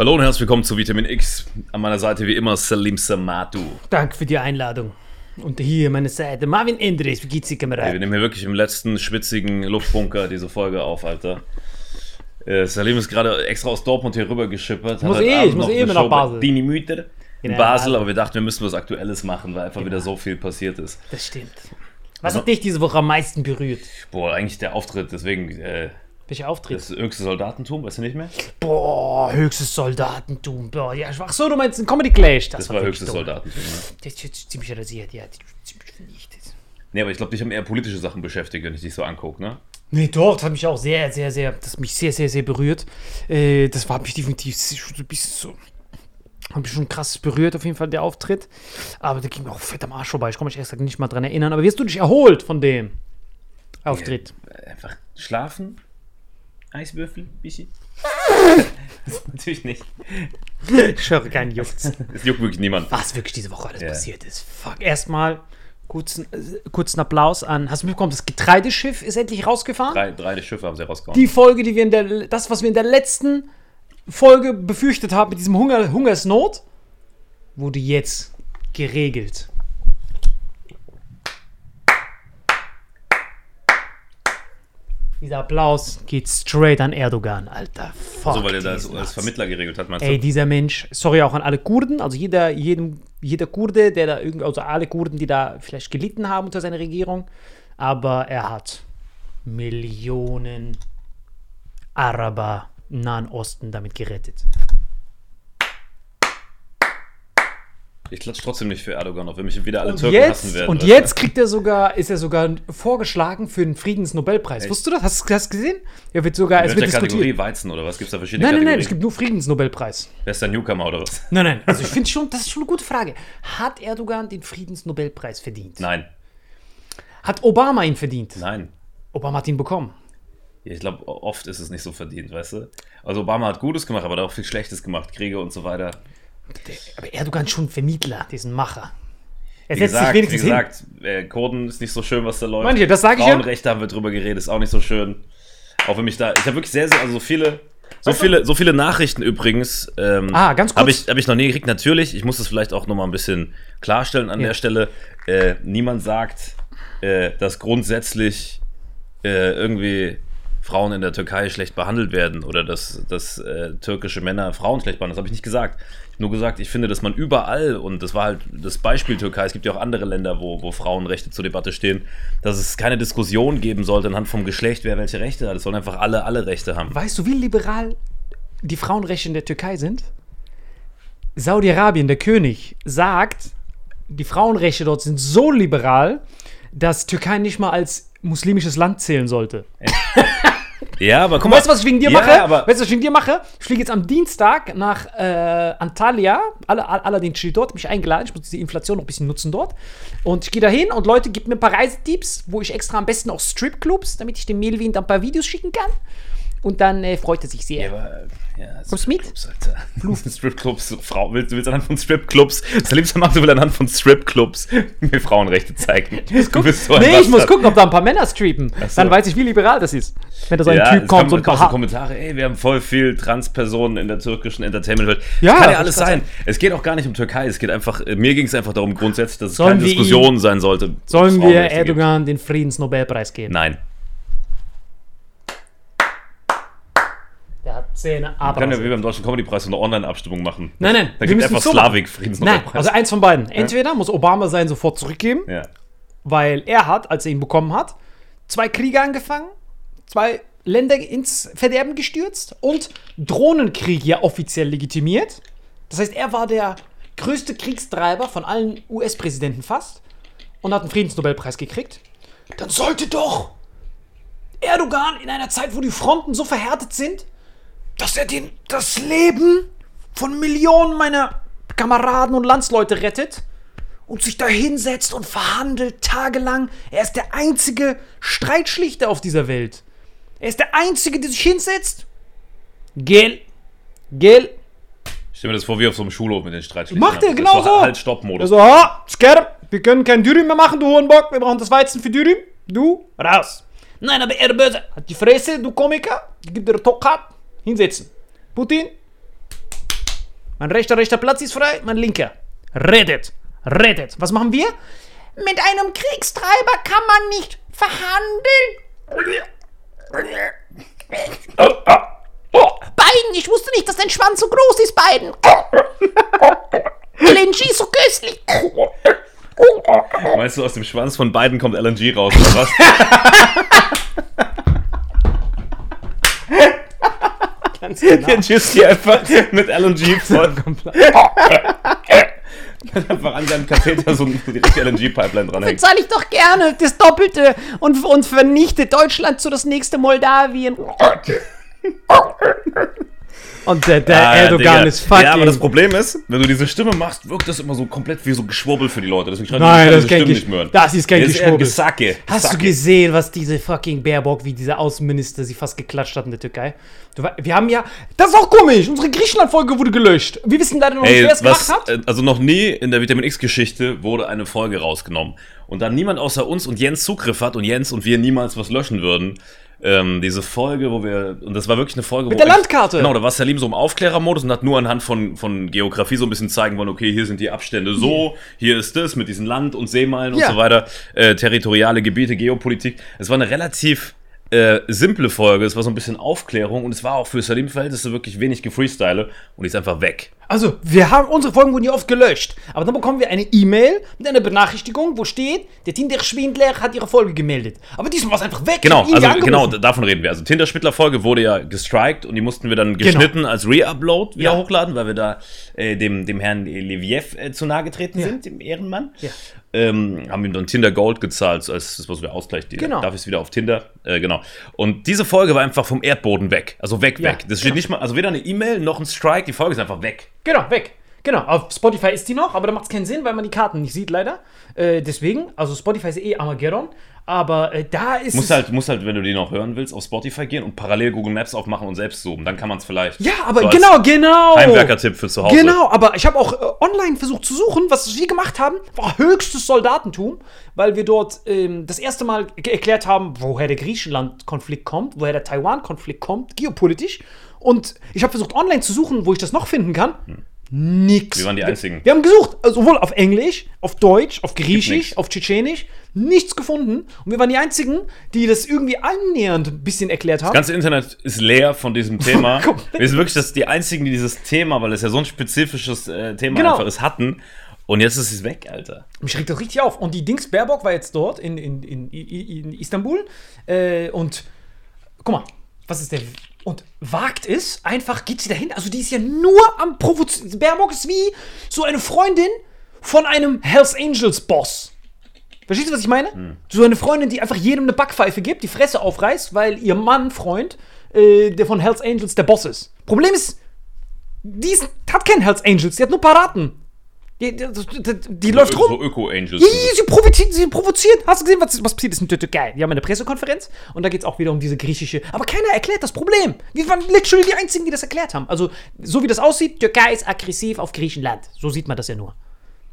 Hallo und herzlich willkommen zu Vitamin X. An meiner Seite wie immer Salim Samatu. Danke für die Einladung. Und hier meine Seite. Marvin Endres, wie geht's dir, Ey, wir Kamerad? nehmen hier wirklich im letzten schwitzigen Luftbunker diese Folge auf, Alter. Äh, Salim ist gerade extra aus Dortmund hier rüber geschippert. muss eh, ich muss eh immer nach Basel. Dini Müter in Genau. Basel, aber wir dachten, wir müssen was Aktuelles machen, weil einfach wieder so viel passiert ist. Das stimmt. Was hat dich diese Woche am meisten berührt? Boah, eigentlich der Auftritt, deswegen äh, Welcher Auftritt? das höchste Soldatentum, weißt du nicht mehr? Boah, höchstes Soldatentum. Boah, ja, ach so, du meinst ein Comedy Clash. Das, Das war wirklich höchstes dumm. Soldatentum. Ne? Das ist jetzt ziemlich rasiert, ja. Ziemlich vernichtet. Nee, aber ich glaube, dich haben eher politische Sachen beschäftigt, wenn ich dich so angucke, ne? Nee, doch, das hat mich auch sehr, sehr, sehr, das mich sehr, sehr, sehr berührt. Äh, das war mich definitiv ein bisschen so, hat mich schon krass berührt, auf jeden Fall, der Auftritt. Aber der ging mir auch fett am Arsch vorbei. Ich kann mich erst nicht mal dran erinnern. Aber wirst du dich erholt von dem Auftritt? Einfach schlafen, Eiswürfel, bisschen. Natürlich nicht. Ich höre keinen Jucks. Es juckt wirklich niemand. Was wirklich diese Woche alles Ja. passiert ist. Fuck. Erstmal kurzen, äh, kurzen Applaus an. Hast du mitbekommen, das Getreideschiff ist endlich rausgefahren? Drei, drei Schiffe haben sie rausgehauen. die Folge, die wir in der, das, was wir in der letzten Folge befürchtet haben mit diesem Hunger, Hungersnot, wurde jetzt geregelt. Dieser Applaus geht straight an Erdogan, Alter. Fuck. so, weil er das als. Vermittler geregelt hat, meinst Ey, du? dieser Mensch, sorry auch an alle Kurden, also jeder, jedem, jeder Kurde, der da irgendwie, also alle Kurden, die da vielleicht gelitten haben unter seiner Regierung, aber er hat Millionen Araber im Nahen Osten damit gerettet. Ich klatsch trotzdem nicht für Erdogan, auch wenn mich wieder alle Und Türken hassen jetzt, werden. und jetzt kriegt er sogar, ist er sogar vorgeschlagen für den Friedensnobelpreis. Echt? Wusstest du das? Hast du das gesehen? Er wird sogar, es wird diskutiert. Kategorie Weizen oder was? Gibt es da verschiedene Nein, nein, Kategorien? nein, es gibt nur Friedensnobelpreis. Bester Newcomer oder was? Nein, nein, also ich finde schon, das ist schon eine gute Frage. Hat Erdogan den Friedensnobelpreis verdient? Nein. Hat Obama ihn verdient? Nein. Obama hat ihn bekommen. Ja, ich glaube, oft ist es nicht so verdient, weißt du? Also Obama hat Gutes gemacht, aber er hat auch viel Schlechtes gemacht, Kriege und so weiter. Aber Erdogan schon Vermittler, diesen Macher. Er Wie setzt sich gesagt, wie wenigstens hin. gesagt äh, Kurden ist nicht so schön, was da läuft. Manche, das sag ich ja. Frauenrechte haben wir drüber geredet, ist auch nicht so schön. Auch wenn mich da, ich habe wirklich sehr, sehr, also so viele, so Weißt du- viele, so viele Nachrichten übrigens. Ähm, Ah, ganz kurz. Habe ich, hab ich noch nie gekriegt. Natürlich, ich muss das vielleicht auch noch mal ein bisschen klarstellen an Ja. der Stelle. Äh, niemand sagt, äh, dass grundsätzlich äh, irgendwie Frauen in der Türkei schlecht behandelt werden oder dass, dass äh, türkische Männer Frauen schlecht behandeln. Das habe ich nicht gesagt. Nur gesagt, ich finde, dass man überall, und das war halt das Beispiel Türkei, es gibt ja auch andere Länder, wo, wo Frauenrechte zur Debatte stehen, dass es keine Diskussion geben sollte anhand vom Geschlecht, wer welche Rechte hat. Es sollen einfach alle, alle Rechte haben. Weißt du, wie liberal die Frauenrechte in der Türkei sind? Saudi-Arabien, der König, sagt, die Frauenrechte dort sind so liberal, dass Türkei nicht mal als muslimisches Land zählen sollte. Ja, aber guck mal. Weißt du, was ich wegen dir ja, mache? Aber, weißt du, was ich wegen dir mache? Ich fliege jetzt am Dienstag nach äh, Antalya. Alle, alle, Aladdin steht dort, mich eingeladen. Ich muss die Inflation noch ein bisschen nutzen dort. Und ich gehe da hin und Leute, gibt mir ein paar Reisetipps, wo ich extra am besten auch Stripclubs, damit ich dem Melvin dann ein paar Videos schicken kann. Und dann äh, freut er sich sehr. Ja, aber, ja, Kommst du mit? Alter. Stripclubs, Frau, willst, du willst anhand von Stripclubs, das liebste machst du will anhand von Stripclubs mir Frauenrechte zeigen. Du bist so ein nee, ich muss gucken, ob da ein paar Männer streamen. So. Dann weiß ich, wie liberal das ist. Wenn da so ein Ja, Typ kommt und so Kommentare, ey, wir haben voll viel Transpersonen in der türkischen Entertainment-Welt. Ja, Kann ja alles ich grad sein. Es geht auch gar nicht um Türkei, es geht einfach, äh, mir ging es einfach darum grundsätzlich, dass es Sollen keine Diskussion sein sollte. Sollen wir Frauenrechte gibt. Erdogan den Friedensnobelpreis geben? Nein. Wir aber. können ja wie beim Deutschen Comedy-Preis eine Online-Abstimmung machen. Nein, nein, Da wir gibt müssen einfach so. Slavik Nein, Friedensnobelpreis. also eins von beiden. Entweder muss Obama sein sofort zurückgeben, ja. weil er hat, als er ihn bekommen hat, zwei Kriege angefangen, zwei Länder ins Verderben gestürzt und Drohnenkrieg ja offiziell legitimiert. Das heißt, er war der größte Kriegstreiber von allen US-Präsidenten fast und hat einen Friedensnobelpreis gekriegt. Dann sollte doch Erdogan in einer Zeit, wo die Fronten so verhärtet sind, dass er den, das Leben von Millionen meiner Kameraden und Landsleute rettet und sich da hinsetzt und verhandelt tagelang. Er ist der einzige Streitschlichter auf dieser Welt. Er ist der einzige, der sich hinsetzt. Gel. Gel. Ich stelle mir das vor wie auf so einem Schulhof mit den Streitschlichtern. Macht er genau so. Halt Stopp-Modus. Also, ha, Sker, wir können kein Dürüm mehr machen, du Hurenbock. Wir brauchen das Weizen für Dürüm. Du, raus. Nein, aber er böse. Hat die Fresse, du Komiker. Gib dir Tokat. Hinsetzen. Putin. Mein rechter, rechter Platz ist frei, mein linker. Redet. Redet. Was machen wir? Mit einem Kriegstreiber kann man nicht verhandeln. Biden, ich wusste nicht, dass dein Schwanz so groß ist, Biden. LNG ist so köstlich. Meinst du, aus dem Schwanz von beiden kommt LNG raus, oder was? Ganz genau. Der schießt hier einfach mit LNG voll. einfach an seinem Katheter so richtige LNG-Pipeline dranhängt. Zahle ich doch gerne das Doppelte und, und vernichte Deutschland zu das nächste Moldawien. Und der, der Ah, Erdogan Digga. ist fucking. Ja, aber das Problem ist, wenn du diese Stimme machst, wirkt das immer so komplett wie so Geschwurbel für die Leute. Deswegen Nein, das Gesch- nicht mehr hören. das ist kein Das Geschwurbel. Gesacke. Hast du Gesacke. gesehen, was diese fucking Baerbock, wie dieser Außenminister sie fast geklatscht hat in der Türkei? Du, wir haben ja. Das ist auch komisch. Unsere Griechenland-Folge wurde gelöscht. Wir wissen leider noch nicht, wer es gemacht hat. äh, also noch nie in der Vitamin X-Geschichte wurde eine Folge rausgenommen. Und da niemand außer uns und Jens Zugriff hat und Jens und wir niemals was löschen würden, ähm, diese Folge, wo wir, und das war wirklich eine Folge, Mit wo der Landkarte. Genau, da war Salim so im Aufklärermodus und hat nur anhand von, von Geografie so ein bisschen zeigen wollen, okay, hier sind die Abstände so, hier ist das mit diesen Land- und Seemeilen Ja. und so weiter, äh, territoriale Gebiete, Geopolitik. Es war eine relativ äh, simple Folge, es war so ein bisschen Aufklärung und es war auch für Salim-Verhältnisse wirklich wenig gefreestyle und die ist einfach weg. Also, wir haben, unsere Folgen wurden ja oft gelöscht. Aber dann bekommen wir eine E-Mail mit einer Benachrichtigung, wo steht, der Tinder-Schwindler hat ihre Folge gemeldet. Aber diesmal war es einfach weg. Genau, also genau, davon reden wir. Also Tinder Schmittler Folge wurde ja gestrikt und die mussten wir dann geschnitten als Re-Upload wieder Ja. hochladen, weil wir da äh, dem, dem Herrn Leviev äh, zu nahe getreten sind, dem Ehrenmann. Ja. Ähm, haben ihm dann Tinder Gold gezahlt, so als das was wir Ausgleich. Die, Genau. Darf ich es wieder auf Tinder? Äh, genau. Und diese Folge war einfach vom Erdboden weg. Also weg, Ja, weg. Das steht nicht mal, also weder eine E-Mail noch ein Strike, die Folge ist einfach weg. Genau, weg. Genau, auf Spotify ist die noch, aber da macht es keinen Sinn, weil man die Karten nicht sieht, leider. Äh, deswegen, also Spotify ist eh Armageddon, aber äh, da ist Muss halt, muss halt, wenn du die noch hören willst, auf Spotify gehen und parallel Google Maps aufmachen und selbst zoomen. Dann kann man es vielleicht. ja, aber so genau, genau. Heimwerker-Tipp für zu Hause. Genau, aber ich habe auch äh, online versucht zu suchen. Was wir gemacht haben, war höchstes Soldatentum, weil wir dort ähm, das erste Mal erklärt haben, woher der Griechenland-Konflikt kommt, woher der Taiwan-Konflikt kommt, geopolitisch. Und ich habe versucht, online zu suchen, wo ich das noch finden kann. Nix. Wir waren die Einzigen. Wir haben gesucht, also sowohl auf Englisch, auf Deutsch, auf Griechisch, auf Tschetschenisch, nichts gefunden. Und wir waren die Einzigen, die das irgendwie annähernd ein bisschen erklärt haben. Das ganze Internet ist leer von diesem Thema. Wir sind wirklich das, die Einzigen, die dieses Thema, weil es ja so ein spezifisches äh, Thema Genau. einfach ist, hatten. Und jetzt ist es weg, Alter. Mich regt das richtig auf. Und die Dings Baerbock war jetzt dort in, in, in, in Istanbul. Äh, und guck mal, was ist der. Und wagt es, einfach geht sie dahin. Also die ist ja nur am Provozieren. Baerbock ist wie so eine Freundin von einem Hells Angels Boss. Verstehst du, was ich meine? So eine Freundin, die einfach jedem eine Backpfeife gibt, die Fresse aufreißt, weil ihr Mann, Freund, äh, der von Hells Angels der Boss ist. Problem ist, die ist, hat keinen Hells Angels, die hat nur Paraten. Die, die, die, die läuft rum. So Öko-Angels. Ja, ja, sie provoziert, sie provoziert. Hast du gesehen, was, was passiert ist in der Türkei? Die haben eine Pressekonferenz und da geht es auch wieder um diese griechische. Aber keiner erklärt das Problem. Wir waren literally die Einzigen, die das erklärt haben. Also, so wie das aussieht, Türkei ist aggressiv auf Griechenland. So sieht man das ja nur.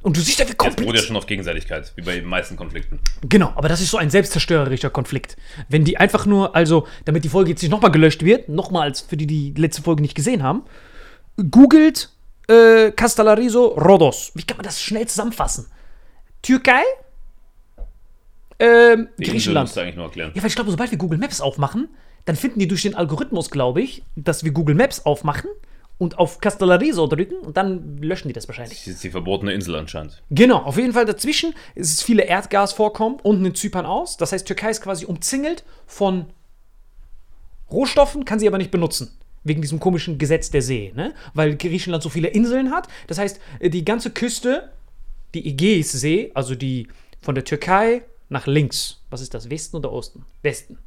Und du siehst ja, wie Jetzt beruht ja kompliziert. schon auf Gegenseitigkeit, wie bei den meisten Konflikten. Genau, aber das ist so ein selbstzerstörerischer Konflikt. Wenn die einfach nur, also, damit die Folge jetzt nicht nochmal gelöscht wird, nochmals für die, die letzte Folge nicht gesehen haben, googelt äh, Castellarizo Rhodos. Wie kann man das schnell zusammenfassen? Türkei, ähm, Die Insel Griechenland. du eigentlich nur erklären. Ja, weil ich glaube, sobald wir Google Maps aufmachen, dann finden die durch den Algorithmus, glaube ich, dass wir Google Maps aufmachen und auf Castellarizo drücken und dann löschen die das wahrscheinlich. Das ist die verbotene Insel anscheinend. Genau, auf jeden Fall dazwischen ist es viele Erdgasvorkommen unten in Zypern aus. Das heißt, Türkei ist quasi umzingelt von Rohstoffen, kann sie aber nicht benutzen. Wegen diesem komischen Gesetz der See, ne? Weil Griechenland so viele Inseln hat. Das heißt, äh, die ganze Küste, die Ägäissee, also die von der Türkei nach links. Was ist das? Westen oder Osten? Westen.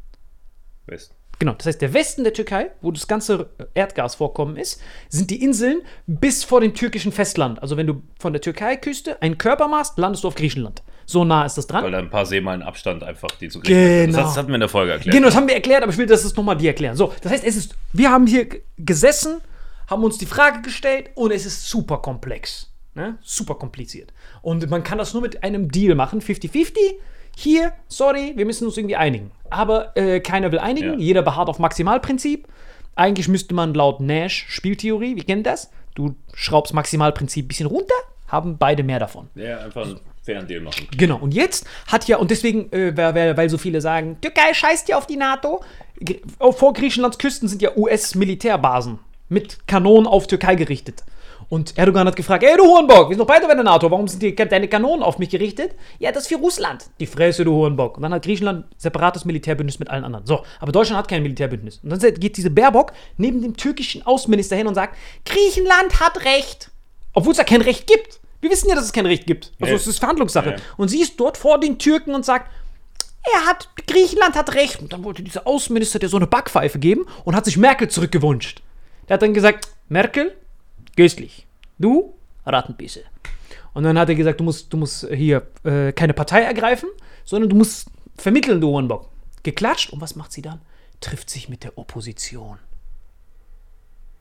Weißt Genau, das heißt, der Westen der Türkei, wo das ganze Erdgasvorkommen ist, sind die Inseln bis vor dem türkischen Festland. Also wenn du von der Türkei-Küste einen Körper machst, landest du auf Griechenland. So nah ist das dran. Weil da ein paar Seemeilen Abstand einfach die zu Griechenland Genau. Das, das hatten wir in der Folge erklärt. Genau, das haben wir erklärt, aber ich will, dass es nochmal die erklären. So, das heißt, es ist, wir haben hier gesessen, haben uns die Frage gestellt und es ist super komplex. Ne? Super kompliziert. Und man kann das nur mit einem Deal machen, 50-50. Hier, sorry, wir müssen uns irgendwie einigen. Aber äh, keiner will einigen, Ja. jeder beharrt auf Maximalprinzip. Eigentlich müsste man laut Nash Spieltheorie, wir kennen das, du schraubst Maximalprinzip ein bisschen runter, haben beide mehr davon. Ja, einfach einen fairen Deal machen. Genau, und jetzt hat ja, und deswegen, äh, weil, weil, so viele sagen, Türkei scheißt ja auf die NATO. Oh, Vor Griechenlands Küsten sind ja US-Militärbasen mit Kanonen auf Türkei gerichtet. Und Erdogan hat gefragt, ey du Hurenbock, wir sind doch beide bei der NATO, warum sind die, deine Kanonen auf mich gerichtet? Ja, das ist für Russland. Die Fresse, du Hurenbock. Und dann hat Griechenland separates Militärbündnis mit allen anderen. So, aber Deutschland hat kein Militärbündnis. Und dann geht diese Baerbock neben dem türkischen Außenminister hin und sagt, Griechenland hat Recht. Obwohl es ja kein Recht gibt. Wir wissen ja, dass es kein Recht gibt. Also Ja. es ist Verhandlungssache. Ja. Und sie ist dort vor den Türken und sagt, er hat, Griechenland hat recht. Und dann wollte dieser Außenminister dir so eine Backpfeife geben und hat sich Merkel zurückgewünscht. Der hat dann gesagt, Merkel, göstlich. Du, Rattenbisse. Und dann hat er gesagt, du musst, du musst hier äh, keine Partei ergreifen, sondern du musst vermitteln, du Hornbock. Geklatscht. Und was macht sie dann? Trifft sich mit der Opposition.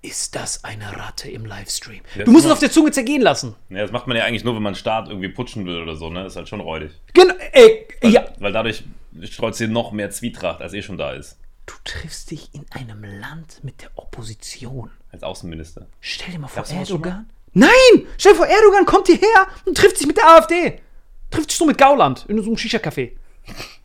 Ist das eine Ratte im Livestream? Ja, Du musst es auf der Zunge zergehen lassen. Ja, das macht man ja eigentlich nur, wenn man Staat irgendwie putschen will oder so, ne? Das ist halt schon räudig. Genau, ey, Weil, ja. weil dadurch streut sie noch mehr Zwietracht, als eh schon da ist. Du triffst dich in einem Land mit der Opposition. Als Außenminister. Stell dir mal vor, Erdogan. Nein! Stell dir vor, Erdogan kommt hierher und trifft sich mit der AfD. Trifft sich so mit Gauland in so einem Shisha-Café.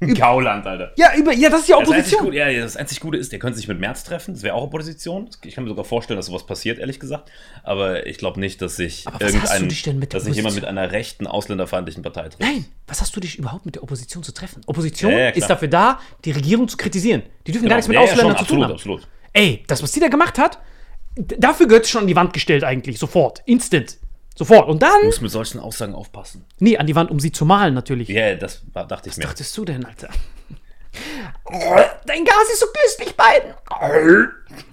Gauland, Alter. Ja, über, ja, das ist ja Das einzig, Opposition. Gute, ja, das einzig Gute ist, der könnte sich mit Merz treffen. Das wäre auch Opposition. Ich kann mir sogar vorstellen, dass sowas passiert, ehrlich gesagt. Aber ich glaube nicht, dass sich irgendein, dass sich jemand Opposition- mit einer rechten, ausländerfeindlichen Partei trifft. Nein, was hast du dich überhaupt mit der Opposition zu treffen? Opposition Ja, ja, ist dafür da, die Regierung zu kritisieren. Die dürfen Genau. gar nichts mit Ja, Ausländern schon, zu tun absolut, haben. absolut. Ey, das, was die da gemacht hat, dafür gehört es schon an die Wand gestellt eigentlich. Sofort. Instant. Sofort. Und dann, Du musst mit solchen Aussagen aufpassen. nee, an die Wand, um sie zu malen natürlich. Ja, das war, dachte ich mir. dachtest du denn, Alter? Dein Gas ist so köstlich, beiden.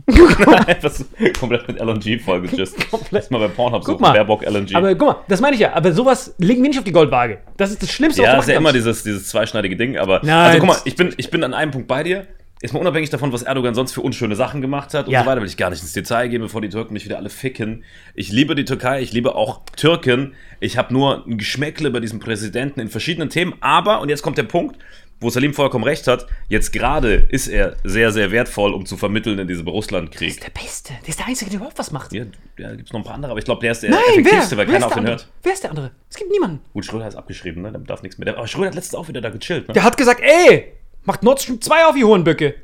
Einfach so komplett mit LNG-Folge. Komplett. Mal bei Pornhub Guck suchen. mal. Baerbock LNG. Aber guck mal, das meine ich ja. Aber sowas legen wir nicht auf die Goldwaage. Das ist das Schlimmste, ja, was ist ja immer dieses, dieses zweischneidige Ding. Aber Nein. also guck mal, ich bin, ich bin an einem Punkt bei dir. Ist mal unabhängig davon, was Erdogan sonst für unschöne Sachen gemacht hat und Ja. so weiter, will ich gar nicht ins Detail gehen, bevor die Türken mich wieder alle ficken. Ich liebe die Türkei, ich liebe auch Türken. Ich habe nur ein Geschmäckle bei diesem Präsidenten in verschiedenen Themen. Aber, und jetzt kommt der Punkt, wo Salim vollkommen recht hat, jetzt gerade ist er sehr, sehr wertvoll, um zu vermitteln in diesem Russlandkrieg. ist der Beste. Der ist der Einzige, der überhaupt was macht. Ja, ja gibt es noch ein paar andere, aber ich glaube, der ist der Nein, effektivste, weil wer keiner auf der ihn hört. Wer ist der andere? Es gibt niemanden. Gut, Schröder ist abgeschrieben, ne? Der darf nichts mehr. Der, aber Schröder hat letztens auch wieder da gechillt, ne? Der hat gesagt, ey, macht Nord Stream 2 auf, ihr Hohenböcke.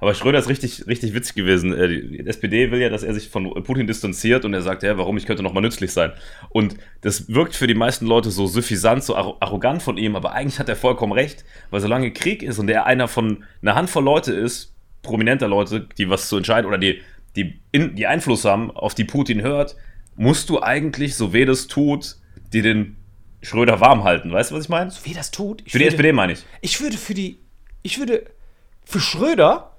Aber Schröder ist richtig, richtig witzig gewesen. Äh, Die SPD will ja, dass er sich von Putin distanziert und er sagt, ja, warum ich könnte noch mal nützlich sein. Und das wirkt für die meisten Leute so suffisant, so arro- arrogant von ihm, aber eigentlich hat er vollkommen recht, weil solange Krieg ist und er einer von einer Handvoll Leute ist, prominenter Leute, die was zu entscheiden oder die, die, in, die Einfluss haben, auf die Putin hört, musst du eigentlich, so weh das tut, dir den Schröder warm halten. Weißt du, was ich meine? Wie das tut. Ich Für die SPD meine ich. Ich würde für die. Ich würde. Für Schröder.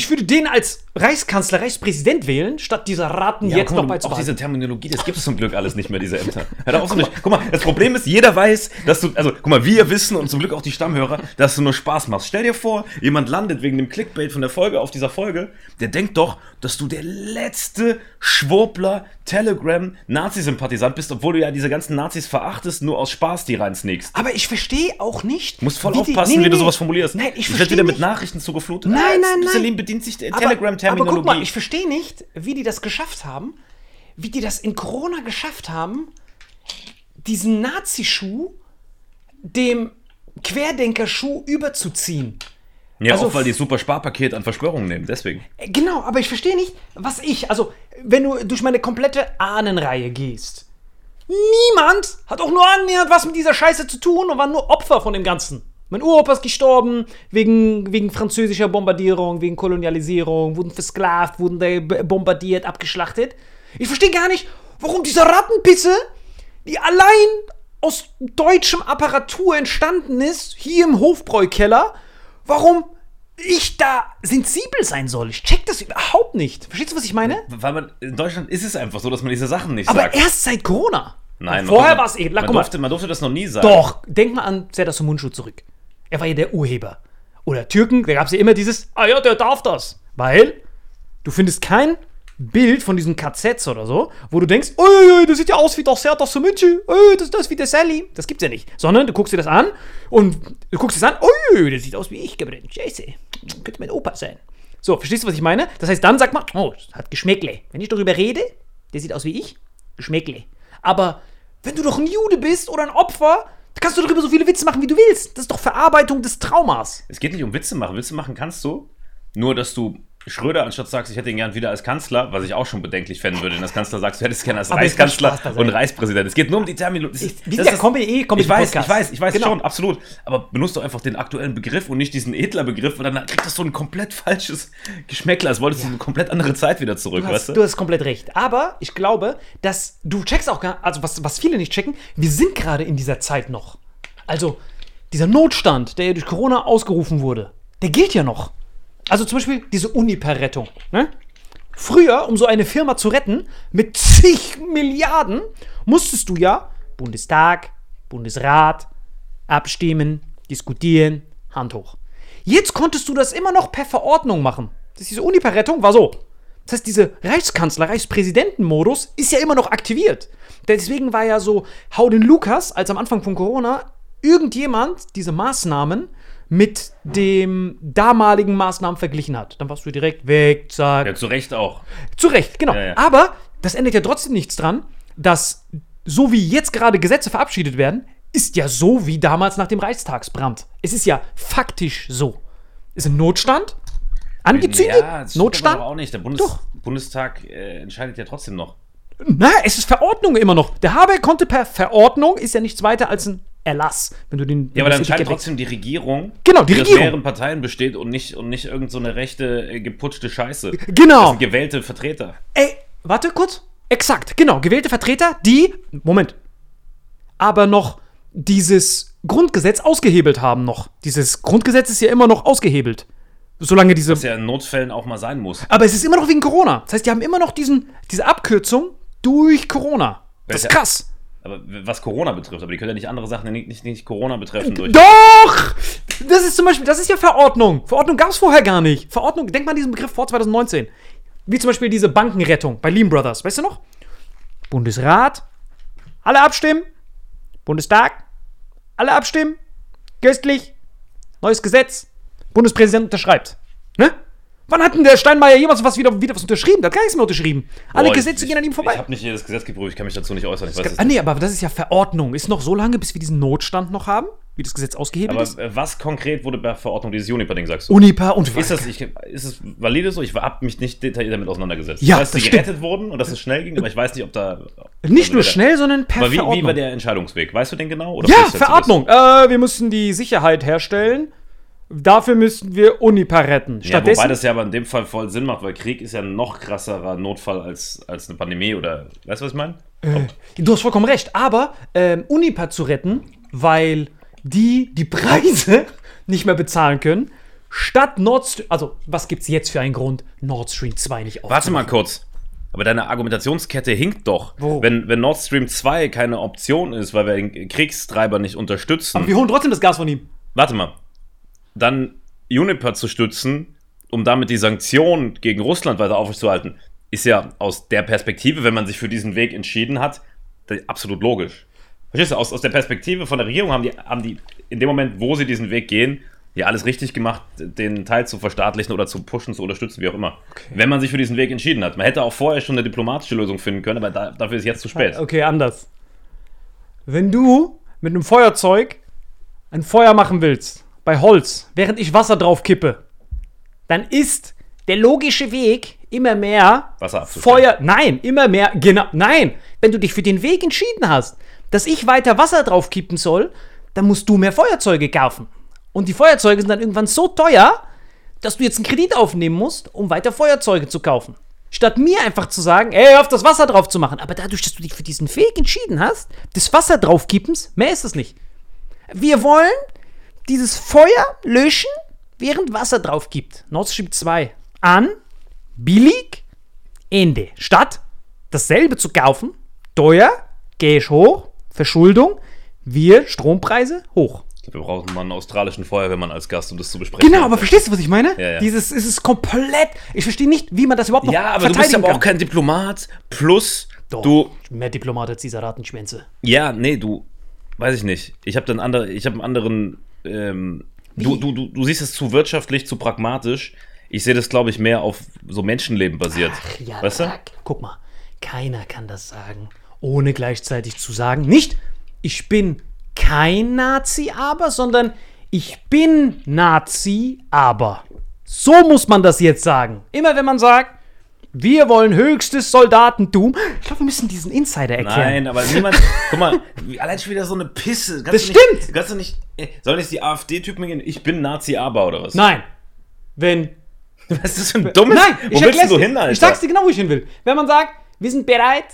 Ich würde den als Reichskanzler, Reichspräsident wählen, statt dieser Ratten Ja, jetzt guck mal, noch du- auch beizubehalten. diese Terminologie, das gibt es zum Glück alles nicht mehr, diese Ämter. Hör auf, so nicht. Guck mal, das Problem ist, jeder weiß, dass du, also guck mal, wir wissen und zum Glück auch die Stammhörer, dass du nur Spaß machst. Stell dir vor, jemand landet wegen dem Clickbait von der Folge auf dieser Folge, der denkt doch, dass du der letzte Schwurbler, Telegram, Nazi-Sympathisant bist, obwohl du ja diese ganzen Nazis verachtest, nur aus Spaß die reinsneakst. Aber ich verstehe auch nicht. Du musst voll wie die- aufpassen, nee, nee, wie du sowas formulierst. Nein, ich werde verstehe wieder mit. Nachrichten zugeflutet. Nein, nein, nein. Bedient sich der Aber- Aber Telegram-Terminologie. guck mal, ich verstehe nicht, wie die das geschafft haben, wie die das in Corona geschafft haben, diesen Nazi-Schuh dem Querdenker-Schuh überzuziehen. ja, also auch weil die super Sparpaket an Verschwörungen nehmen, deswegen. Äh, Genau, aber ich verstehe nicht, was ich, also, wenn du durch meine komplette Ahnenreihe gehst, niemand hat auch nur annähernd was mit dieser Scheiße zu tun und war nur Opfer von dem Ganzen. Mein Uropa ist gestorben wegen, wegen französischer Bombardierung, wegen Kolonialisierung, wurden versklavt, wurden bombardiert, abgeschlachtet. Ich verstehe gar nicht, warum diese Rattenpisse, die allein aus deutschem Apparatur entstanden ist, hier im Hofbräukeller, warum ich da sensibel sein soll. Ich check das überhaupt nicht. Verstehst du, was ich meine? Weil man, in Deutschland ist es einfach so, dass man diese Sachen nicht Aber sagt. erst seit Corona. Nein, vorher war es eh. Man durfte, man durfte das noch nie sagen. doch, denk mal an Serdar Sumuncu zurück. Er war ja der Urheber. Oder Türken, da gab es ja immer dieses, ah ja, der darf das. Weil du findest kein Bild von diesen KZs oder so, wo du denkst, ui, das sieht ja aus wie der Serdar Sumuncu, ui, das ist das wie der Sally. Das gibt's ja nicht. Sondern du guckst dir das an und du guckst es an, ui, der sieht aus wie ich, Gabriel. Scheiße, könnte mein Opa sein. So, verstehst du, was ich meine? Das heißt, dann sagt man, oh, das hat Geschmäckle. Wenn ich darüber rede, der sieht aus wie ich, Geschmäckle. Aber wenn du doch ein Jude bist oder ein Opfer, kannst du darüber so viele Witze machen, wie du willst. Das ist doch Verarbeitung des Traumas. Es geht nicht um Witze machen. Witze machen kannst du, nur dass du Schröder, anstatt sagst, ich hätte ihn gern wieder als Kanzler, was ich auch schon bedenklich fänden würde, wenn als Kanzler sagst, du hättest gerne als Aber Reichskanzler und Reichspräsident. Es geht nur um die Terminologie. Ich- wir sind ja kommen eh- ich weiß, Podcast. ich weiß, ich weiß Genau. schon, absolut. Aber benutzt doch einfach den aktuellen Begriff und nicht diesen edler Begriff, und dann kriegt das so ein komplett falsches Geschmäckler, als wolltest du in eine komplett andere Zeit wieder zurück, Du hast, weißt du? du hast komplett recht. Aber ich glaube, dass du checkst auch gar, also was, was viele nicht checken, wir sind gerade in dieser Zeit noch. Also dieser Notstand, der ja durch Corona ausgerufen wurde, der gilt ja noch. Also zum Beispiel diese Uniper-Rettung. Ne? Früher, um so eine Firma zu retten, mit zig Milliarden, musstest du ja Bundestag, Bundesrat, abstimmen, diskutieren, Hand hoch. Jetzt konntest du das immer noch per Verordnung machen. Das diese Uniper-Rettung war so. Das heißt, diese Reichskanzler, Reichspräsidentenmodus ist ja immer noch aktiviert. Deswegen war ja so, hau den Lukas, als am Anfang von Corona irgendjemand diese Maßnahmen mit dem damaligen Maßnahmen verglichen hat. Dann warst du direkt weg, zack, Ja, zu Recht auch. zu Recht, genau. Ja, ja. Aber das ändert ja trotzdem nichts dran, dass so wie jetzt gerade Gesetze verabschiedet werden, ist ja so wie damals nach dem Reichstagsbrand. Es ist ja faktisch so. Ist ein Notstand angezündet? Ja, das Notstand? aber auch nicht. Der Bundes Doch. Bundestag äh, entscheidet ja trotzdem noch. Na, es ist Verordnung immer noch. Der Habeck konnte per Verordnung, ist ja nichts weiter als ein Erlass, wenn du den. Ja, aber dann das Etikett trotzdem die Regierung, Genau, die aus Regierung. mehreren Parteien besteht und nicht, und nicht irgend so eine rechte, äh, geputschte Scheiße. Das Genau. sind gewählte Vertreter. Ey, warte kurz. Exakt, genau. Gewählte Vertreter, die, Moment, aber noch dieses Grundgesetz ausgehebelt haben noch. Dieses Grundgesetz ist ja immer noch ausgehebelt. Solange diese. Was ja in Notfällen auch mal sein muss. Aber es ist immer noch wegen Corona. Das heißt, die haben immer noch diesen, diese Abkürzung durch Corona. Das ist krass. Aber was Corona betrifft, aber die können ja nicht andere Sachen nicht, nicht, nicht Corona betreffen durch. Doch! Das ist zum Beispiel, das ist ja Verordnung. Verordnung gab es vorher gar nicht. Verordnung, denk mal an diesen Begriff vor 2019. Wie zum Beispiel diese Bankenrettung bei Lehman Brothers. Weißt du noch? Bundesrat, alle abstimmen. Bundestag, alle abstimmen. Köstlich, neues Gesetz. Bundespräsident unterschreibt. Ne? Wann hat denn der Steinmeier jemals was wieder, wieder was unterschrieben? Der hat gar nichts mehr unterschrieben. Alle Boah, Gesetze ich, gehen an ihm vorbei. Ich habe nicht jedes Gesetz geprüft, ich kann mich dazu nicht äußern. Ich weiß es Ah, nee, aber das ist ja Verordnung. Ist noch so lange, bis wir diesen Notstand noch haben, wie das Gesetz ausgehebelt Aber ist. äh, was konkret wurde bei Verordnung dieses Juniper-Ding, sagst du? Unipa und Ist das, ich, ist es valide so? Ich habe mich nicht detailliert damit auseinandergesetzt. Ja, ich weiß, das dass die stimmt. gerettet wurden und dass es schnell ging, aber ich weiß nicht, ob da. Nicht also nur schnell, sondern per Aber wie, wie Verordnung. war der Entscheidungsweg? Weißt du den genau? Oder ja, Verordnung. Äh, wir müssen die Sicherheit herstellen. Dafür müssen wir Unipa retten. Ja, wobei das ja aber in dem Fall voll Sinn macht, weil Krieg ist ja ein noch krasserer Notfall als, als eine Pandemie oder. Weißt du, was ich meine? du hast vollkommen recht. Aber ähm, Unipa zu retten, weil die die Preise nicht mehr bezahlen können, statt Nord Stream. Also, was gibt's jetzt für einen Grund, Nord Stream 2 nicht aufzunehmen? Warte mal kurz. Aber deine Argumentationskette hinkt doch. Wo? Wenn, wenn Nord Stream 2 keine Option ist, weil wir den Kriegstreiber nicht unterstützen. Aber wir holen trotzdem das Gas von ihm. warte mal, dann Juniper zu stützen, um damit die Sanktionen gegen Russland weiter aufrechtzuerhalten, ist ja aus der Perspektive, wenn man sich für diesen Weg entschieden hat, absolut logisch. Verstehst du? Aus, aus der Perspektive von der Regierung haben die, haben die in dem Moment, wo sie diesen Weg gehen, ja alles richtig gemacht, den Teil zu verstaatlichen oder zu pushen, zu unterstützen, wie auch immer. Wenn man sich für diesen Weg entschieden hat. Man hätte auch vorher schon eine diplomatische Lösung finden können, aber da, dafür ist jetzt zu spät. Okay, anders. Wenn du mit einem Feuerzeug ein Feuer machen willst, bei Holz, während ich Wasser drauf kippe, dann ist der logische Weg immer mehr Wasser. Feuer. Nein, immer mehr. Genau. Nein, wenn du dich für den Weg entschieden hast, dass ich weiter Wasser drauf kippen soll, dann musst du mehr Feuerzeuge kaufen. Und die Feuerzeuge sind dann irgendwann so teuer, dass du jetzt einen Kredit aufnehmen musst, um weiter Feuerzeuge zu kaufen. Statt mir einfach zu sagen, ey, auf das Wasser drauf zu machen. Aber dadurch, dass du dich für diesen Weg entschieden hast, des Wasser draufkippens, mehr ist es nicht. Wir wollen dieses Feuer löschen, während Wasser drauf gibt. Nord Stream 2 an, billig, Ende. Statt dasselbe zu kaufen, teuer, ich hoch, Verschuldung, wir Strompreise hoch. Wir brauchen mal einen australischen Feuerwehrmann als Gast, um das zu besprechen. Genau, aber verstehst du, was ich meine? Ja, ja. Dieses ist es komplett. Ich verstehe nicht, wie man das überhaupt noch Ja, aber du bist aber auch kein Diplomat. Plus, Doch, du. mehr Diplomat als dieser Ratenschwänze. Ja, nee, du. Weiß ich nicht. Ich habe dann andere, ich habe einen anderen. Ähm, du, du, du, du siehst es zu wirtschaftlich, zu pragmatisch. Ich sehe das, glaube ich, mehr auf so Menschenleben basiert. Ja, weißt du? Guck mal, keiner kann das sagen, ohne gleichzeitig zu sagen, nicht, ich bin kein Nazi, aber, sondern ich bin Nazi, aber. So muss man das jetzt sagen. Immer wenn man sagt, wir wollen höchstes Soldatentum. Ich glaube, wir müssen diesen Insider erklären. Nein, aber niemand. guck mal, allein schon wieder so eine Pisse. Kannst Das du nicht, stimmt. Kannst du nicht. äh, Sollen jetzt die AfD-Typen gehen? Ich bin Nazi, aber oder was? Nein. Wenn Was ist das für ein dummes? Nein, Wo ich willst du hin, Alter? Ich sag's dir genau, wo ich hin will. Wenn man sagt, wir sind bereit,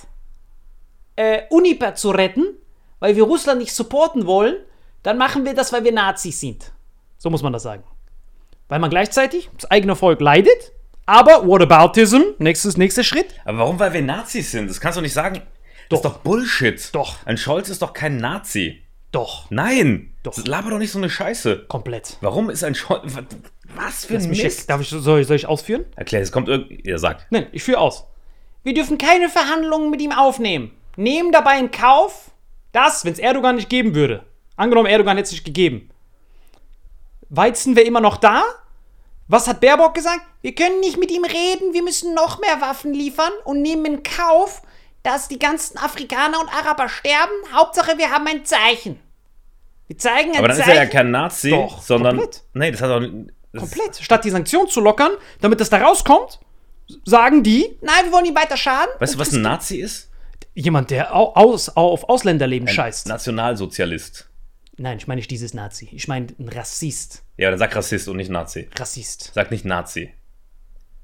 äh, Uniper zu retten, weil wir Russland nicht supporten wollen, dann machen wir das, weil wir Nazis sind. So muss man das sagen. Weil man gleichzeitig das eigene Volk leidet, aber Whataboutism, nächstes, nächster Schritt. Aber warum? Weil wir Nazis sind. Das kannst du nicht sagen. Das ist Doch. doch Bullshit. Doch. Ein Scholz ist doch kein Nazi. Doch, Nein. Doch. Das laber doch nicht so eine Scheiße. komplett. Warum ist ein Scholz. Was für ein Mist? jetzt, darf ich, soll, ich- soll ich ausführen? Erklär, es kommt irgendwie. Ihr sagt. Nein, ich führe aus. Wir dürfen keine Verhandlungen mit ihm aufnehmen. Nehmen dabei in Kauf, dass, wenn es Erdogan nicht geben würde, angenommen Erdogan hätte es nicht gegeben, Weizen wäre immer noch da. Was hat Baerbock gesagt? Wir können nicht mit ihm reden, wir müssen noch mehr Waffen liefern und nehmen in Kauf, dass die ganzen Afrikaner und Araber sterben. Hauptsache, wir haben ein Zeichen. Wir zeigen ein Aber dann ist Zeichen. er ja kein Nazi, Doch, sondern. komplett. Nee, das hat auch. Das Komplett. Statt die Sanktionen zu lockern, damit das da rauskommt, sagen die, nein, wir wollen ihm weiter schaden. Weißt du, was ein Nazi ist? Jemand, der au- aus, auf Ausländerleben scheißt. Nationalsozialist. Nein, ich meine nicht dieses Nazi. Ich meine ein Rassist. Ja, dann sag Rassist und nicht Nazi. Rassist. Sag nicht Nazi.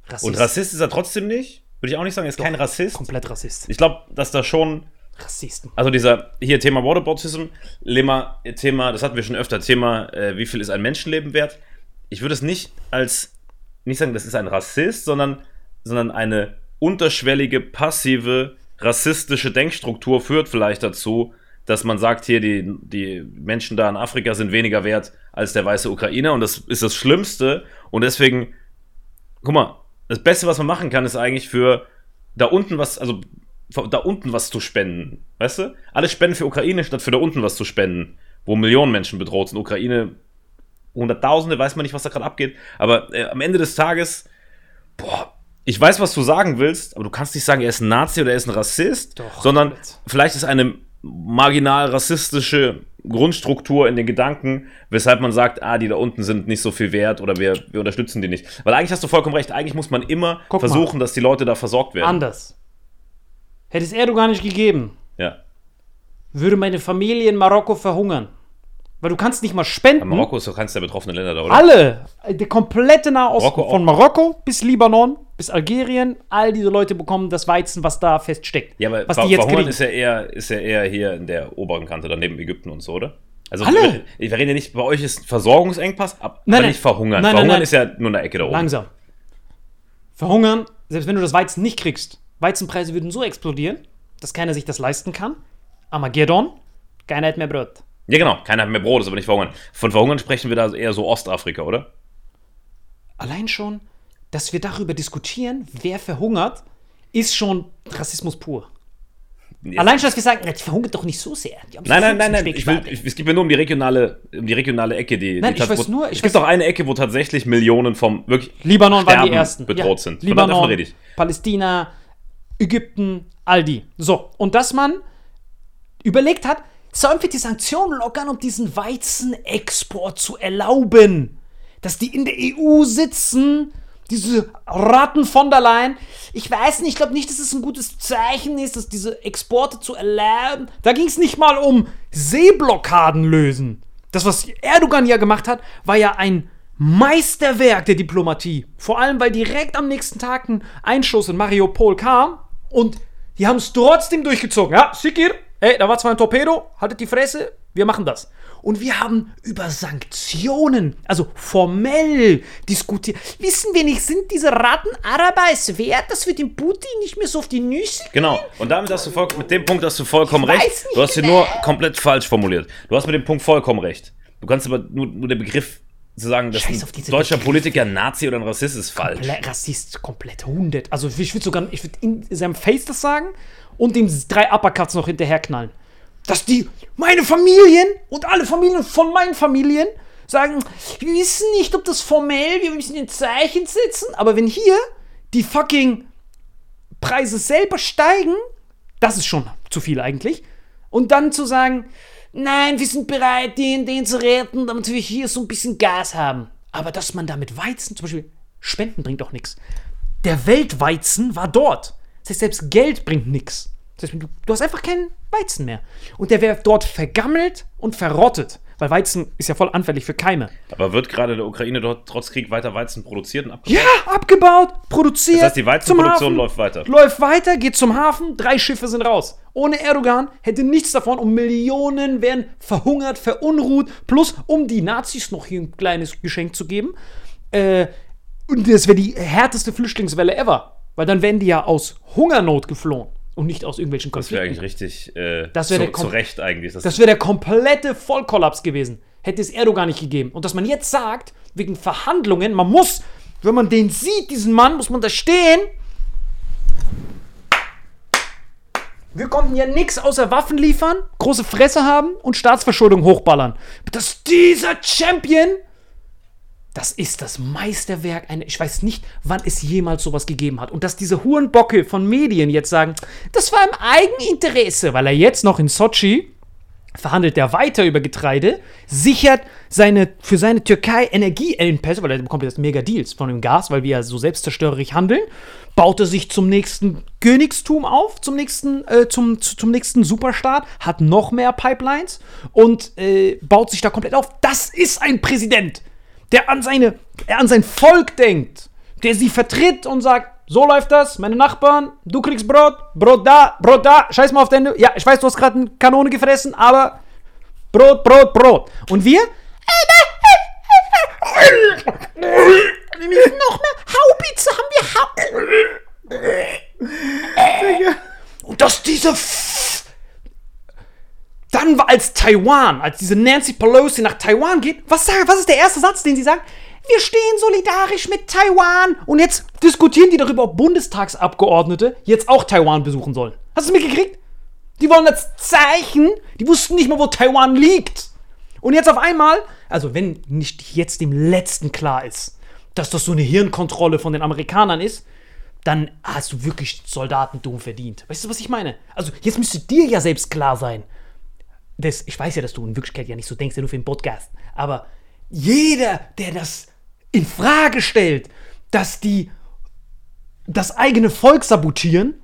Rassist. Und Rassist ist er trotzdem nicht? Würde ich auch nicht sagen, er ist kein Rassist. Komplett Rassist. Ich glaube, dass da schon. Rassisten. Also dieser, hier Thema Whataboutism, Thema, Thema, das hatten wir schon öfter, Thema, äh, wie viel ist ein Menschenleben wert? Ich würde es nicht als nicht sagen, das ist ein Rassist, sondern, sondern eine unterschwellige, passive, rassistische Denkstruktur führt vielleicht dazu, dass man sagt, hier, die, die Menschen da in Afrika sind weniger wert als der weiße Ukrainer und das ist das Schlimmste und deswegen, guck mal, das Beste, was man machen kann, ist eigentlich für da unten was, also da unten was zu spenden, weißt du? Alle spenden für Ukraine, statt für da unten was zu spenden, wo Millionen Menschen bedroht sind. Ukraine, Hunderttausende, weiß man nicht, was da gerade abgeht, aber äh, am Ende des Tages, boah, ich weiß, was du sagen willst, aber du kannst nicht sagen, er ist ein Nazi oder er ist ein Rassist, Doch, sondern vielleicht ist eine marginal rassistische Grundstruktur in den Gedanken, weshalb man sagt, ah, die da unten sind nicht so viel wert oder wir, wir unterstützen die nicht. Weil eigentlich hast du vollkommen recht, eigentlich muss man immer Guck mal. versuchen, dass die Leute da versorgt werden. Anders. Hätte es Erdogan nicht gegeben, Ja. würde meine Familie in Marokko verhungern. Weil du kannst nicht mal spenden. Marokko ist doch keins der betroffenen Länder da, oder? Alle, der komplette Nahosten, Marokko von Marokko bis Libanon, bis Algerien, all diese Leute bekommen das Weizen, was da feststeckt. Ja, aber was die jetzt verhungern kriegen. ist ja, eher, ist ja eher hier in der oberen Kante, daneben Ägypten und so, oder? Also Alle. wir, wir reden ja nicht, bei euch ist Versorgungsengpass, aber nein. nicht verhungern. Nein, nein, verhungern nein. ist ja nur eine Ecke da oben. Langsam. Verhungern, selbst wenn du das Weizen nicht kriegst. Weizenpreise würden so explodieren, dass keiner sich das leisten kann. Armageddon, keiner hat mehr Brot. Ja, genau. Keiner hat mehr Brot, ist aber nicht verhungern. Von verhungern sprechen wir da eher so Ostafrika, oder? Allein schon, dass wir darüber diskutieren, wer verhungert, ist schon Rassismus pur. Allein schon, dass wir sagen, die verhungert doch nicht so sehr. Nein, nein, nein, 15 nein. Ich will, ich, es geht mir nur um die regionale, um die regionale Ecke, die. Nein, die ich weiß nur- ich es gibt auch eine Ecke, wo tatsächlich Millionen vom wirklich Libanon waren die Sterben ersten. bedroht Ja, sind. Da- davon Libanon, rede ich. Palästina, Ägypten, all die. So, und dass man überlegt hat, sollen wir die Sanktionen lockern, um diesen Weizenexport zu erlauben? Dass die in der EU sitzen, diese Ratten von der Leyen. Ich weiß nicht, ich glaube nicht, dass es ein gutes Zeichen ist, dass diese Exporte zu erlauben. Da ging es nicht mal um Seeblockaden lösen. Das, was Erdogan ja gemacht hat, war ja ein Meisterwerk der Diplomatie. Vor allem, weil direkt am nächsten Tag ein Einschuss in Mariupol kam und die haben es trotzdem durchgezogen. Ja, Sikir, ey, da war zwar ein Torpedo, haltet die Fresse, wir machen das. Und wir haben über Sanktionen, also formell diskutiert. Wissen wir nicht, sind diese Ratten Araber es wert, dass wir dem Putin nicht mehr so auf die Nüsse Genau. Und damit hast du voll, mit dem Punkt hast du vollkommen recht. nicht Du hast mehr. nur komplett falsch formuliert. Du hast mit dem Punkt vollkommen recht. Du kannst aber nur, nur der Begriff zu sagen, dass Scheiß ein deutscher Begriffe. Politiker ein Nazi oder ein Rassist ist falsch. Komplett Rassist, komplett hundet. Also ich würde sogar, ich würde in seinem Face das sagen und ihm drei Uppercuts noch hinterherknallen. Dass die, meine Familien und alle Familien von meinen Familien sagen, wir wissen nicht, ob das formell, wir müssen ein Zeichen setzen, aber wenn hier die fucking Preise selber steigen, das ist schon zu viel eigentlich. Und dann zu sagen, nein, wir sind bereit, den, den zu retten, damit wir hier so ein bisschen Gas haben. Aber dass man damit Weizen, zum Beispiel, Spenden bringt auch nichts. Der Weltweizen war dort. Das heißt, selbst Geld bringt nichts. Das heißt, du, du hast einfach keinen Weizen mehr. Und der wäre dort vergammelt und verrottet. Weil Weizen ist ja voll anfällig für Keime. Aber wird gerade der Ukraine dort trotz Krieg weiter Weizen produziert und abgebaut? Ja, abgebaut, produziert. Das heißt, die Weizenproduktion Hafen, läuft weiter. Läuft weiter, geht zum Hafen, drei Schiffe sind raus. Ohne Erdogan hätte nichts davon und Millionen wären verhungert, verunruht, plus um die Nazis noch hier ein kleines Geschenk zu geben. Äh, und das wäre die härteste Flüchtlingswelle ever. Weil dann wären die ja aus Hungernot geflohen und nicht aus irgendwelchen Das wäre Konflikten. eigentlich richtig äh, Das wär zu, zu Recht eigentlich. Das, Das wäre der komplette Vollkollaps gewesen. Hätte es Erdogan nicht gegeben. Und dass man jetzt sagt, wegen Verhandlungen, man muss, wenn man den sieht, diesen Mann, muss man da stehen. Wir konnten ja nichts außer Waffen liefern, große Fresse haben und Staatsverschuldung hochballern. Dass dieser Champion, das ist das Meisterwerk. Eine, ich weiß nicht, wann es jemals sowas gegeben hat. Und dass diese Hurenbocke von Medien jetzt sagen, das war im Eigeninteresse, weil er jetzt noch in Sochi verhandelt er weiter über Getreide, sichert seine, für seine Türkei Energieengpässe, weil er bekommt jetzt mega Deals von dem Gas, weil wir ja so selbstzerstörerisch handeln, baut er sich zum nächsten Königstum auf, zum nächsten, äh, zum, zu- zum nächsten Superstaat, hat noch mehr Pipelines und äh, baut sich da komplett auf. Das ist ein Präsident, der an, seine, er an sein Volk denkt, der sie vertritt und sagt, so läuft das, meine Nachbarn, du kriegst Brot, Brot da, Brot da, scheiß mal auf deine, ja, ich weiß, du hast gerade eine Kanone gefressen, aber Brot, Brot, Brot. Und wir? Wir müssen noch mehr Haubitze haben wir Haubitze. Und dass diese Taiwan, als diese Nancy Pelosi nach Taiwan geht, was, was ist der erste Satz, den sie sagt? Wir stehen solidarisch mit Taiwan. Und jetzt diskutieren die darüber, ob Bundestagsabgeordnete jetzt auch Taiwan besuchen sollen. Hast du es mitgekriegt? Die wollen das Zeichen, die wussten nicht mal, wo Taiwan liegt. Und jetzt auf einmal, also wenn nicht jetzt dem Letzten klar ist, dass das so eine Hirnkontrolle von den Amerikanern ist, dann hast du wirklich Soldatentum verdient. Weißt du, was ich meine? Also jetzt müsste dir ja selbst klar sein. Das, ich weiß ja, dass du in Wirklichkeit ja nicht so denkst, ja nur für den Podcast. Aber jeder, der das in Frage stellt, dass die das eigene Volk sabotieren,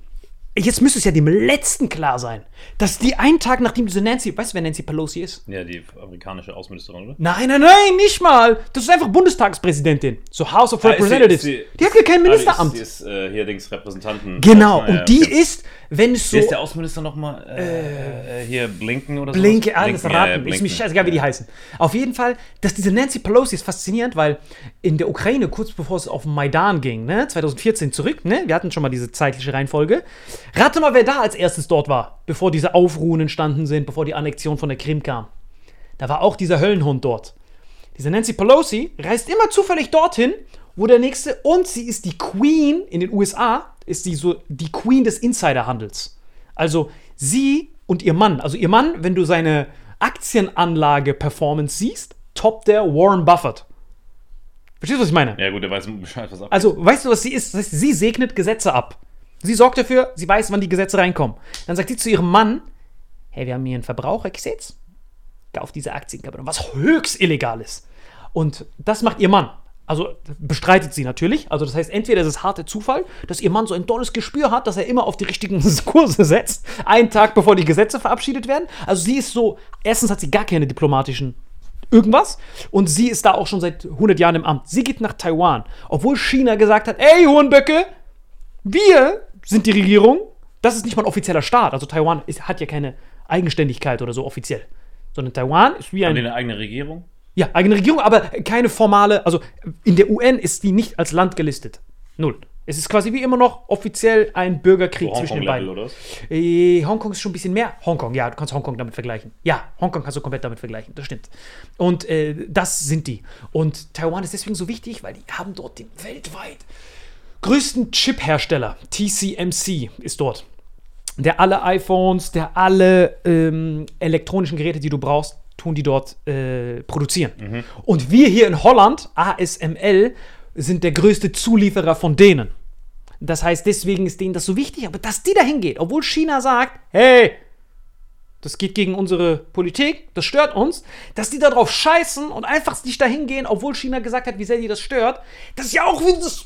jetzt müsste es ja dem Letzten klar sein, dass die einen Tag nachdem diese Nancy, weißt du, wer Nancy Pelosi ist? Ja, die amerikanische Außenministerin, oder? Nein, nein, nein, nicht mal. Das ist einfach Bundestagspräsidentin. So House of Representatives. sie- die hat ja kein Ah, Ministeramt. Die ist, die ist äh, hier Dings Repräsentanten. genau, Ah, ja, und die ist, wenn es so. Wer ist der Außenminister nochmal? Äh, äh, hier Blinken oder so? Blinke, alles Blinken, ja, ja, raten. ist Blinken. mir scheißegal, wie die heißen. Auf jeden Fall, dass diese Nancy Pelosi ist faszinierend, weil in der Ukraine, kurz bevor es auf den Maidan ging, ne, 2014 zurück, ne, wir hatten schon mal diese zeitliche Reihenfolge. Rate mal, wer da als erstes dort war, bevor diese Aufruhen entstanden sind, bevor die Annexion von der Krim kam. Da war auch dieser Höllenhund dort. Diese Nancy Pelosi reist immer zufällig dorthin, wo der nächste, und sie ist die Queen in den USA, ist sie so die Queen des Insiderhandels. Also sie und ihr Mann, also ihr Mann, wenn du seine Aktienanlage-Performance siehst, toppt der Warren Buffett. Verstehst du, was ich meine? Ja, gut, der weiß Bescheid, was ab. Also, weißt du, was sie ist? Das heißt, sie segnet Gesetze ab. Sie sorgt dafür, sie weiß, wann die Gesetze reinkommen. Dann sagt sie zu ihrem Mann: Hey, wir haben hier ein Verbrauchergesetz. Kauf diese Aktienkapitän, was höchst illegal ist. Und das macht ihr Mann. Also bestreitet sie natürlich. Also das heißt, entweder ist es harter Zufall, dass ihr Mann so ein tolles Gespür hat, dass er immer auf die richtigen Kurse setzt, einen Tag bevor die Gesetze verabschiedet werden. Also sie ist so, erstens hat sie gar keine diplomatischen irgendwas und sie ist da auch schon seit 100 Jahren im Amt. Sie geht nach Taiwan, obwohl China gesagt hat, ey Hohenböcke, wir sind die Regierung. Das ist nicht mal ein offizieller Staat. Also Taiwan ist, hat ja keine Eigenständigkeit oder so offiziell. Sondern Taiwan ist wie Haben die ein. eine eigene Regierung? Ja, eigene Regierung, aber keine formale. Also in der UN ist die nicht als Land gelistet. Null. Es ist quasi wie immer noch offiziell ein Bürgerkrieg So zwischen den beiden. oder? Äh, Hongkong ist schon ein bisschen mehr. Hongkong, ja, du kannst Hongkong damit vergleichen. Ja, Hongkong kannst du komplett damit vergleichen, das stimmt. Und äh, das sind die. Und Taiwan ist deswegen so wichtig, weil die haben dort den weltweit größten Chip-Hersteller. TCMC ist dort. Der alle iPhones, der alle ähm, elektronischen Geräte, die du brauchst, tun die dort äh, produzieren. Und wir hier in Holland, ASML, sind der größte Zulieferer von denen. Das heißt, deswegen ist denen das so wichtig, aber dass die dahin geht, obwohl China sagt, hey, das geht gegen unsere Politik, das stört uns, dass die darauf scheißen und einfach nicht dahin gehen, obwohl China gesagt hat, wie sehr die das stört, das ist ja auch wieder das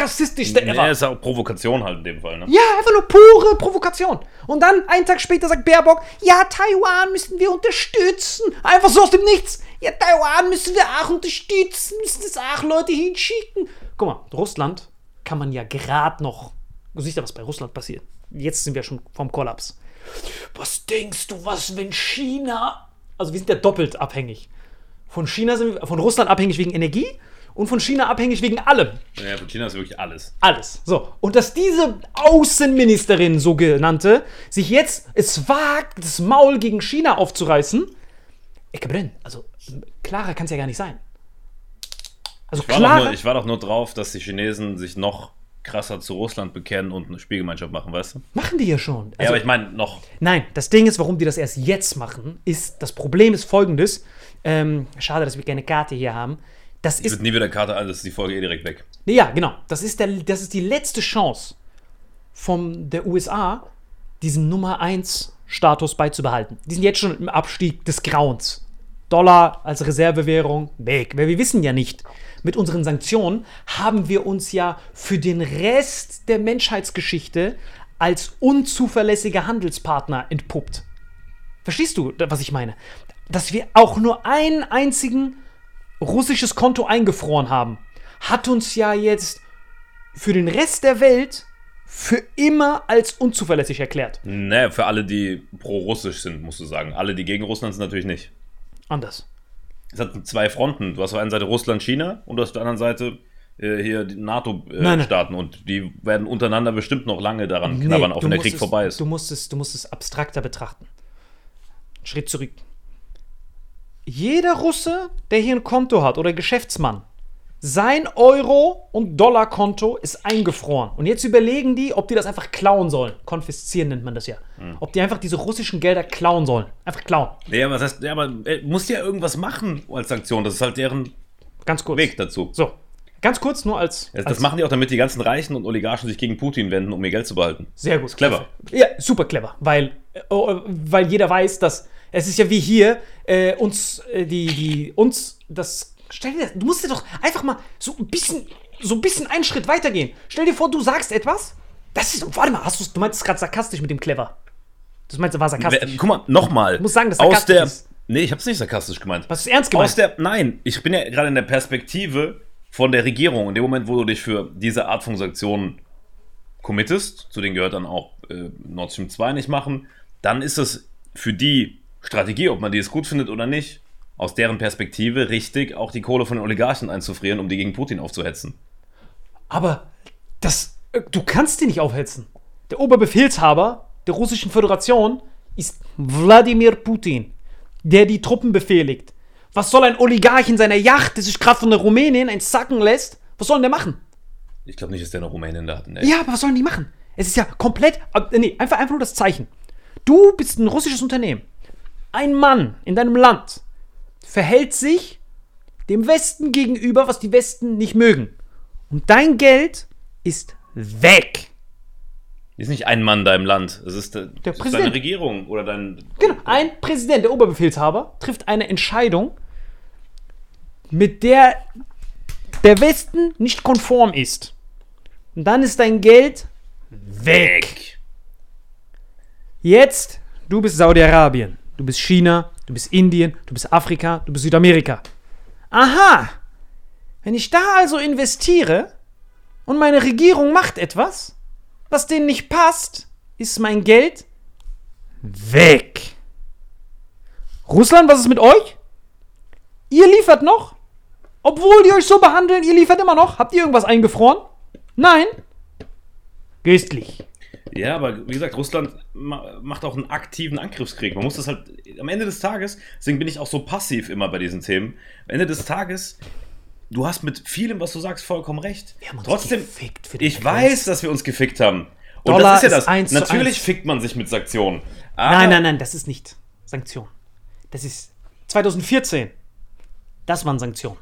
rassistischste ever. Ja, ist ja auch Provokation halt in dem Fall, ne? Ja, einfach nur pure Provokation. Und dann, einen Tag später, sagt Baerbock, ja, Taiwan müssen wir unterstützen. Einfach so aus dem Nichts. Ja, Taiwan müssen wir auch unterstützen, müssen es auch Leute hinschicken. Guck mal, Russland kann man ja gerade noch, du siehst ja, was bei Russland passiert. Jetzt sind wir schon vom Kollaps. Was denkst du, was, wenn China, also wir sind ja doppelt abhängig. Von China sind wir, von Russland abhängig wegen Energie und von China abhängig wegen allem. Ja, von China ist wirklich alles. Alles. So. Und dass diese Außenministerin, sogenannte, sich jetzt es wagt, das Maul gegen China aufzureißen, ich brennen. Also, klarer kann es ja gar nicht sein. Also, Ich war, nur, ich war doch nur drauf, dass die Chinesen sich noch krasser zu Russland bekennen und eine Spielgemeinschaft machen, weißt du? machen die ja schon. ja, Also, aber ich meine, noch. Nein, das Ding ist, warum die das erst jetzt machen, ist, das Problem ist folgendes. Ähm, schade, dass wir keine Karte hier haben. Das Es ist wird nie wieder Karte ein, das ist die Folge eh direkt weg. Ja, genau. Das ist, der, das ist die letzte Chance von der USA, diesen Nummer 1 Status beizubehalten. Die sind jetzt schon im Abstieg des Grauens. Dollar als Reservewährung weg. Weil wir wissen ja nicht, mit unseren Sanktionen haben wir uns ja für den Rest der Menschheitsgeschichte als unzuverlässiger Handelspartner entpuppt. Verstehst du, was ich meine? Dass wir auch nur einen einzigen russisches Konto eingefroren haben, hat uns ja jetzt für den Rest der Welt für immer als unzuverlässig erklärt. Ne, für alle, die pro-russisch sind, musst du sagen. Alle, die gegen Russland sind, natürlich nicht. Anders. Es hat zwei Fronten. Du hast auf der einen Seite Russland, China und du hast auf der anderen Seite äh, hier die. NATO-Staaten. und die werden untereinander bestimmt noch lange daran knabbern, auch du wenn der Krieg es, vorbei ist. Du musst, es, du musst es abstrakter betrachten. Schritt zurück. Jeder Russe, der hier ein Konto hat oder Geschäftsmann, sein Euro- und Dollarkonto ist eingefroren. Und jetzt überlegen die, ob die das einfach klauen sollen. Konfiszieren nennt man das ja. Ob die einfach diese russischen Gelder klauen sollen. Einfach klauen. Ja, was heißt, ja, aber er muss ja irgendwas machen als Sanktion. Das ist halt deren Ganz kurz. Weg dazu. So, ganz kurz nur als. Das, als das machen die auch, damit die ganzen Reichen und Oligarchen sich gegen Putin wenden, um ihr Geld zu behalten. Sehr gut. Clever. Ja, super clever. Weil, äh, oh, weil jeder weiß, dass es ist ja wie hier, äh, uns, äh, die, die, uns, das. Stell dir, du musst dir doch einfach mal so ein bisschen, so ein bisschen einen Schritt weitergehen. Stell dir vor, du sagst etwas. Das ist, warte mal, hast du, du meinst es gerade sarkastisch mit dem clever. Du meinst, es war sarkastisch. Guck mal, nochmal. muss sagen, das Aus sarkastisch der. ist. Nee, ich hab's nicht sarkastisch gemeint. Hast du ernst gemeint? Aus der. Nein, ich bin ja gerade in der Perspektive von der Regierung. In dem Moment, wo du dich für diese Art von Sanktionen committest, zu denen gehört dann auch äh, Nord Stream 2 nicht machen, dann ist es für die Strategie, ob man die jetzt gut findet oder nicht, aus deren Perspektive richtig, auch die Kohle von den Oligarchen einzufrieren, um die gegen Putin aufzuhetzen. Aber das, äh, du kannst die nicht aufhetzen. Der Oberbefehlshaber der Russischen Föderation ist Wladimir Putin, der die Truppen befehligt. Was soll ein Oligarch in seiner Yacht, der sich gerade von der Rumänien entsacken lässt? Was soll denn der machen? Ich glaube nicht, dass der noch Rumänien da hat. Nee. Ja, aber was sollen die machen? Es ist ja komplett. äh, Nee, einfach, einfach nur das Zeichen. Du bist ein russisches Unternehmen. Ein Mann in deinem Land verhält sich dem Westen gegenüber, was die Westen nicht mögen. Und dein Geld ist weg. Ist nicht ein Mann da im Land. Es ist, äh, es ist deine Regierung oder dein. Genau, ein Präsident, der Oberbefehlshaber, trifft eine Entscheidung, mit der der Westen nicht konform ist. Und dann ist dein Geld weg. Jetzt, du bist Saudi-Arabien, du bist China, du bist Indien, du bist Afrika, du bist Südamerika. Aha, wenn ich da also investiere und meine Regierung macht etwas, was denen nicht passt, ist mein Geld weg. Russland, was ist mit euch? Ihr liefert noch? Obwohl die euch so behandeln, ihr liefert immer noch? Habt ihr irgendwas eingefroren? Nein? Köstlich. Ja, aber wie gesagt, Russland ma macht auch einen aktiven Angriffskrieg. Man muss das halt am Ende des Tages, deswegen bin ich auch so passiv immer bei diesen Themen. Am Ende des Tages, du hast mit vielem, was du sagst, vollkommen recht. Wir haben uns Trotzdem, gefickt für den ich Preis. weiß, dass wir uns gefickt haben. Und Dollar das ist ja ist das. zu Natürlich fickt man sich mit Sanktionen. Nein, nein, nein, das ist nicht Sanktion. Das ist 2014. Das waren Sanktionen.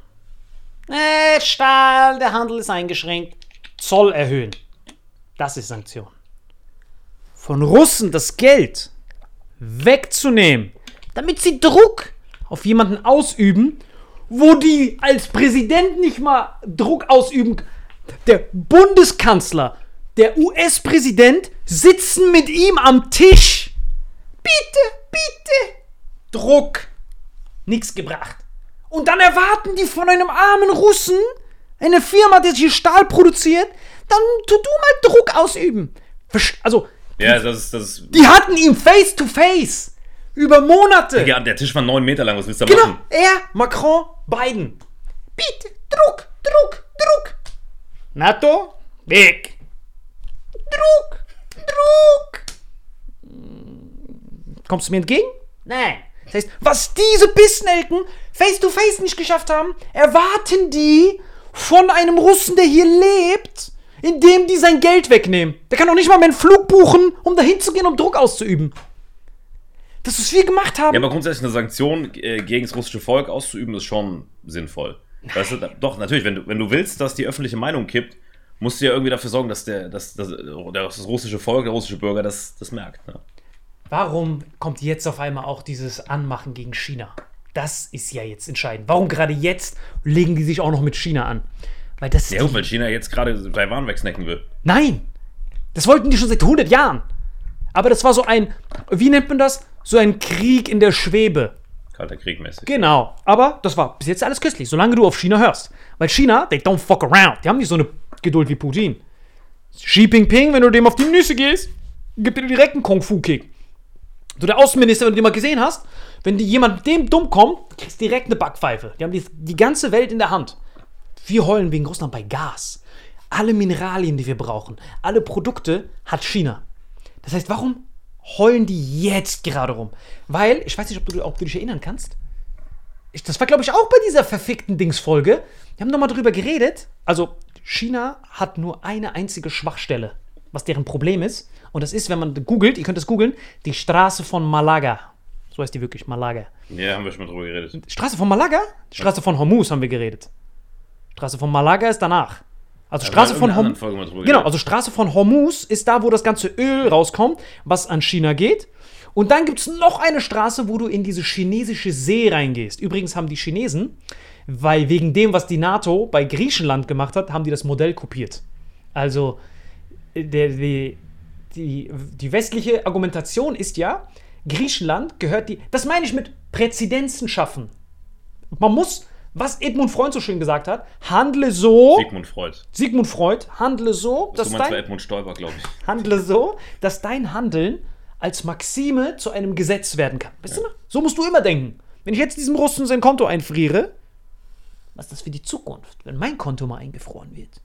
Äh, Stahl, der Handel ist eingeschränkt. Zoll erhöhen. Das ist Sanktion. Von Russen das Geld wegzunehmen, damit sie Druck auf jemanden ausüben, wo die als Präsident nicht mal Druck ausüben. Der Bundeskanzler, der US-Präsident sitzen mit ihm am Tisch. Bitte, bitte. Druck. Nichts gebracht. Und dann erwarten die von einem armen Russen, eine Firma, die hier Stahl produziert, dann tu du mal Druck ausüben. Also, Ja, das ist. Das die hatten ihn face to face. Über Monate. ja, der Tisch war neun Meter lang. Was willst du da Genau, machen? er, Macron, Biden. Bitte, Druck, Druck, Druck. NATO, weg. Druck, Druck. Kommst du mir entgegen? Nein. Das heißt, was diese Bissnelken face to face nicht geschafft haben, erwarten die von einem Russen, der hier lebt, indem die sein Geld wegnehmen. Der kann doch nicht mal mehr einen Flug buchen, um dahin zu gehen, um Druck auszuüben. Das, was wir gemacht haben. Ja, aber grundsätzlich eine Sanktion äh, gegen das russische Volk auszuüben, ist schon sinnvoll. Weißt du, doch, natürlich, wenn du, wenn du willst, dass die öffentliche Meinung kippt, musst du ja irgendwie dafür sorgen, dass der, dass, dass, das russische Volk, der russische Bürger das, das merkt. Ne? Warum kommt jetzt auf einmal auch dieses Anmachen gegen China? Das ist ja jetzt entscheidend. Warum gerade jetzt legen die sich auch noch mit China an? Weil das Ja, gut, weil China jetzt gerade Taiwan wegsnacken will. Nein! Das wollten die schon seit 100 Jahren. Aber das war so ein, wie nennt man das? So ein Krieg in der Schwebe. Kalter Krieg mäßig. Genau. Aber das war bis jetzt alles köstlich, solange du auf China hörst. Weil China, they don't fuck around. Die haben nicht so eine Geduld wie Putin. Xi Jinping, wenn du dem auf die Nüsse gehst, gibt dir direkt einen Kung-Fu-Kick. Du, der Außenminister, wenn du den mal gesehen hast, wenn die jemand mit dem dumm kommt, kriegst du direkt eine Backpfeife. Die haben die, die ganze Welt in der Hand. Wir heulen wegen Russland bei Gas. Alle Mineralien, die wir brauchen, alle Produkte hat China. Das heißt, warum heulen die jetzt gerade rum? Weil, ich weiß nicht, ob du, ob du dich erinnern kannst, ich, das war, glaube ich, auch bei dieser verfickten Dingsfolge. Wir haben nochmal drüber geredet. Also, China hat nur eine einzige Schwachstelle, was deren Problem ist. Und das ist, wenn man googelt, ihr könnt es googeln, die Straße von Malaga. So heißt die wirklich, Malaga. Ja, haben wir schon mal drüber geredet. Straße von Malaga? Straße von Hormuz haben wir geredet. Straße von Malaga ist danach. Also Straße von Hormuz. Genau, also Straße von Hormuz ist da, wo das ganze Öl rauskommt, was an China geht. Und dann gibt es noch eine Straße, wo du in diese chinesische See reingehst. Übrigens haben die Chinesen, weil wegen dem, was die NATO bei Griechenland gemacht hat, haben die das Modell kopiert. Also äh, der, die, die, die westliche Argumentation ist ja, Griechenland gehört die. Das meine ich mit Präzedenzen schaffen. Man muss, was Edmund Freund so schön gesagt hat, handle so. Sigmund Freud. Sigmund Freud, handle so, Das dass du dein, Edmund Stoiber, glaube ich. handle so, dass dein Handeln als Maxime zu einem Gesetz werden kann. Weißt du? So musst du immer denken. Wenn ich jetzt diesem Russen sein Konto einfriere, was ist das für die Zukunft, wenn mein Konto mal eingefroren wird?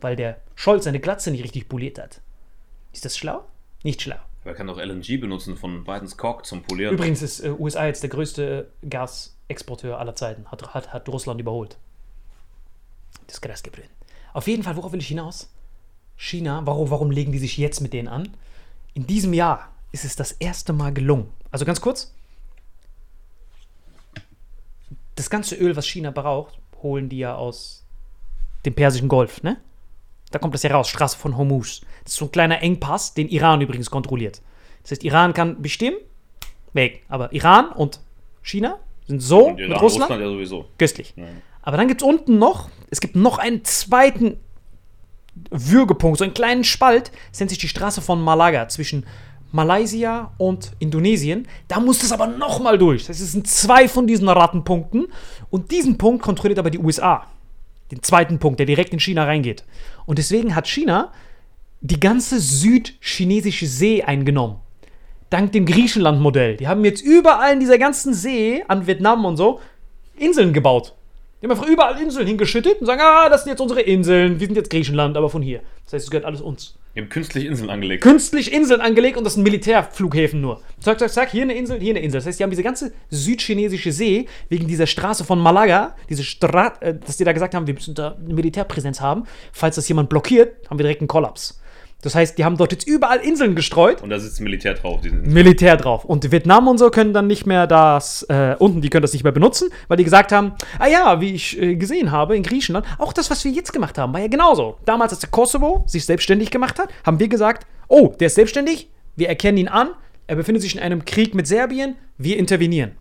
Weil der Scholz seine Glatze nicht richtig poliert hat. Ist das schlau? Nicht schlau. Er kann doch LNG benutzen von Bidens Cock zum Polieren. Übrigens ist äh, USA jetzt der größte Gasexporteur aller Zeiten. Hat, hat, hat Russland überholt. Das Gras gebrannt. Auf jeden Fall, worauf will ich hinaus? China, warum, warum legen die sich jetzt mit denen an? In diesem Jahr ist es das erste Mal gelungen. Also ganz kurz. Das ganze Öl, was China braucht, holen die ja aus dem Persischen Golf, ne? Da kommt das ja raus, Straße von Hormuz. Das ist so ein kleiner Engpass, den Iran übrigens kontrolliert. Das heißt, Iran kann bestimmen, weg. Aber Iran und China sind so Und mit Iran, Russland, ja sowieso. köstlich. Aber dann gibt es unten noch, es gibt noch einen zweiten Würgepunkt, so einen kleinen Spalt, das nennt sich die Straße von Malaga zwischen Malaysia und Indonesien. Da muss das aber nochmal durch. Das es sind zwei von diesen Rattenpunkten und diesen Punkt kontrolliert aber die USA. Den zweiten Punkt, der direkt in China reingeht. Und deswegen hat China die ganze südchinesische See eingenommen. Dank dem Griechenland-Modell. Die haben jetzt überall in dieser ganzen See, an Vietnam und so, Inseln gebaut. Die haben einfach überall Inseln hingeschüttet und sagen, ah, das sind jetzt unsere Inseln, wir sind jetzt Griechenland, aber von hier. Das heißt, es gehört alles uns. Die haben künstlich Inseln angelegt. Künstlich Inseln angelegt und das sind Militärflughäfen nur. Zack, zack, zack, hier eine Insel, hier eine Insel. Das heißt, die haben diese ganze südchinesische See wegen dieser Straße von Malaga, diese Straße, äh, dass die da gesagt haben, wir müssen da eine Militärpräsenz haben. Falls das jemand blockiert, haben wir direkt einen Kollaps. Das heißt, die haben dort jetzt überall Inseln gestreut. Und da sitzt Militär drauf. Militär drauf. Und Vietnam und so können dann nicht mehr das, äh, unten, die können das nicht mehr benutzen, weil die gesagt haben, ah ja, wie ich äh, gesehen habe in Griechenland, auch das, was wir jetzt gemacht haben, war ja genauso. Damals, als der Kosovo sich selbstständig gemacht hat, haben wir gesagt, oh, der ist selbstständig, wir erkennen ihn an, er befindet sich in einem Krieg mit Serbien, wir intervenieren.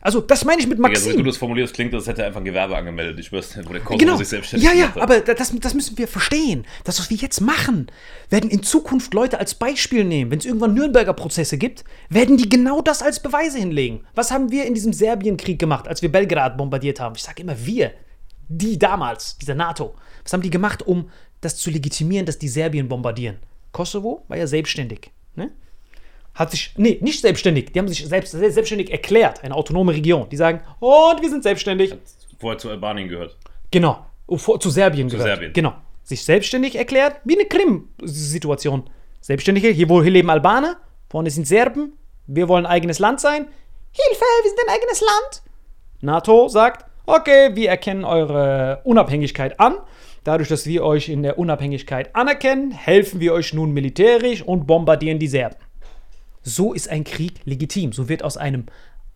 Also, das meine ich mit Ja, so wie Maxim. du das formulierst, klingt, als hätte er einfach ein Gewerbe angemeldet. Ich schwör's dir, wo der Kosovo Genau. sich selbstständig Ja, ja, hat. aber da- das, das müssen wir verstehen. Das, was wir jetzt machen, werden in Zukunft Leute als Beispiel nehmen. Wenn es irgendwann Nürnberger Prozesse gibt, werden die genau das als Beweise hinlegen. Was haben wir in diesem Serbienkrieg gemacht, als wir Belgrad bombardiert haben? Ich sage immer wir. Die damals, dieser NATO. Was haben die gemacht, um das zu legitimieren, dass die Serbien bombardieren? Kosovo war ja selbstständig. Ne? Hat sich, nee, nicht selbstständig, die haben sich selbst, selbstständig erklärt, eine autonome Region. Die sagen, und wir sind selbstständig. Vorher zu Albanien gehört. Genau, vor, zu Serbien gehört. Serbien. Genau. Sich selbstständig erklärt, wie eine Krim-Situation. Selbstständig, hier wo hier leben Albaner, vorne sind Serben, wir wollen ein eigenes Land sein. Hilfe, wir sind ein eigenes Land. NATO sagt, okay, wir erkennen eure Unabhängigkeit an. Dadurch, dass wir euch in der Unabhängigkeit anerkennen, helfen wir euch nun militärisch und bombardieren die Serben. So ist ein Krieg legitim. So wird aus einem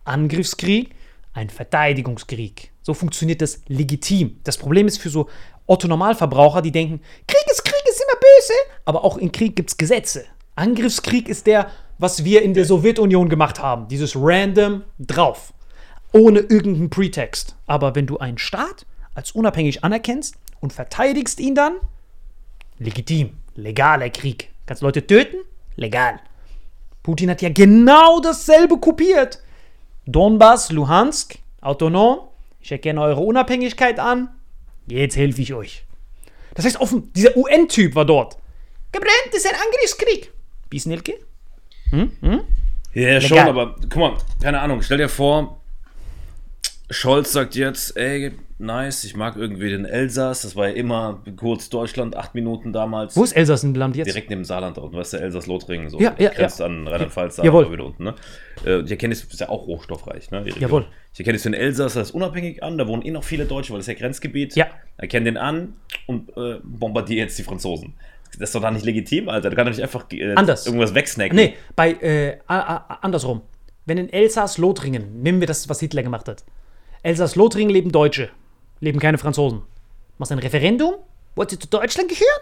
Angriffskrieg ein Verteidigungskrieg. So funktioniert das legitim. Das Problem ist für so Otto-Normalverbraucher, die denken, Krieg ist Krieg, ist immer böse. Aber auch in Krieg gibt es Gesetze. Angriffskrieg ist der, was wir in der Sowjetunion gemacht haben. Dieses random drauf. Ohne irgendeinen Pretext. Aber wenn du einen Staat als unabhängig anerkennst und verteidigst ihn dann, legitim. Legaler Krieg. Kannst Leute töten? Legal. Putin hat ja genau dasselbe kopiert. Donbass, Luhansk, autonom. Ich erkenne eure Unabhängigkeit an. Jetzt helfe ich euch. Das heißt, offen, dieser UN-Typ war dort. Gebrannt ist ein Angriffskrieg. Bisnelke? Ja, schon, Legal. aber guck mal, keine Ahnung, stell dir vor, Scholz sagt jetzt, ey, nice. Ich mag irgendwie den Elsass. Das war ja immer kurz Deutschland, acht Minuten damals. Wo ist Elsass im Land jetzt? Direkt neben dem Saarland unten, weißt du, Elsass-Lothringen, so. Ja, ja, Grenzt an Rheinland-Pfalz, da wieder unten, ne? Äh, Ich erkenne es, ist ja auch rohstoffreich, ne? Jawohl. Ich erkenne es den Elsass als unabhängig an, da wohnen eh noch viele Deutsche, weil das ist ja Grenzgebiet. Ja. Erkenne den an und äh, bombardiere jetzt die Franzosen. Das ist doch da nicht legitim, Alter. Du kannst doch nicht einfach äh, Anders. irgendwas wegsnacken. Nee, bei, äh, andersrum. Wenn in Elsass-Lothringen, nehmen wir das, was Hitler gemacht hat. Elsass-Lothringen leben Deutsche, leben keine Franzosen. Machst ein Referendum? Wollt ihr zu Deutschland gehören?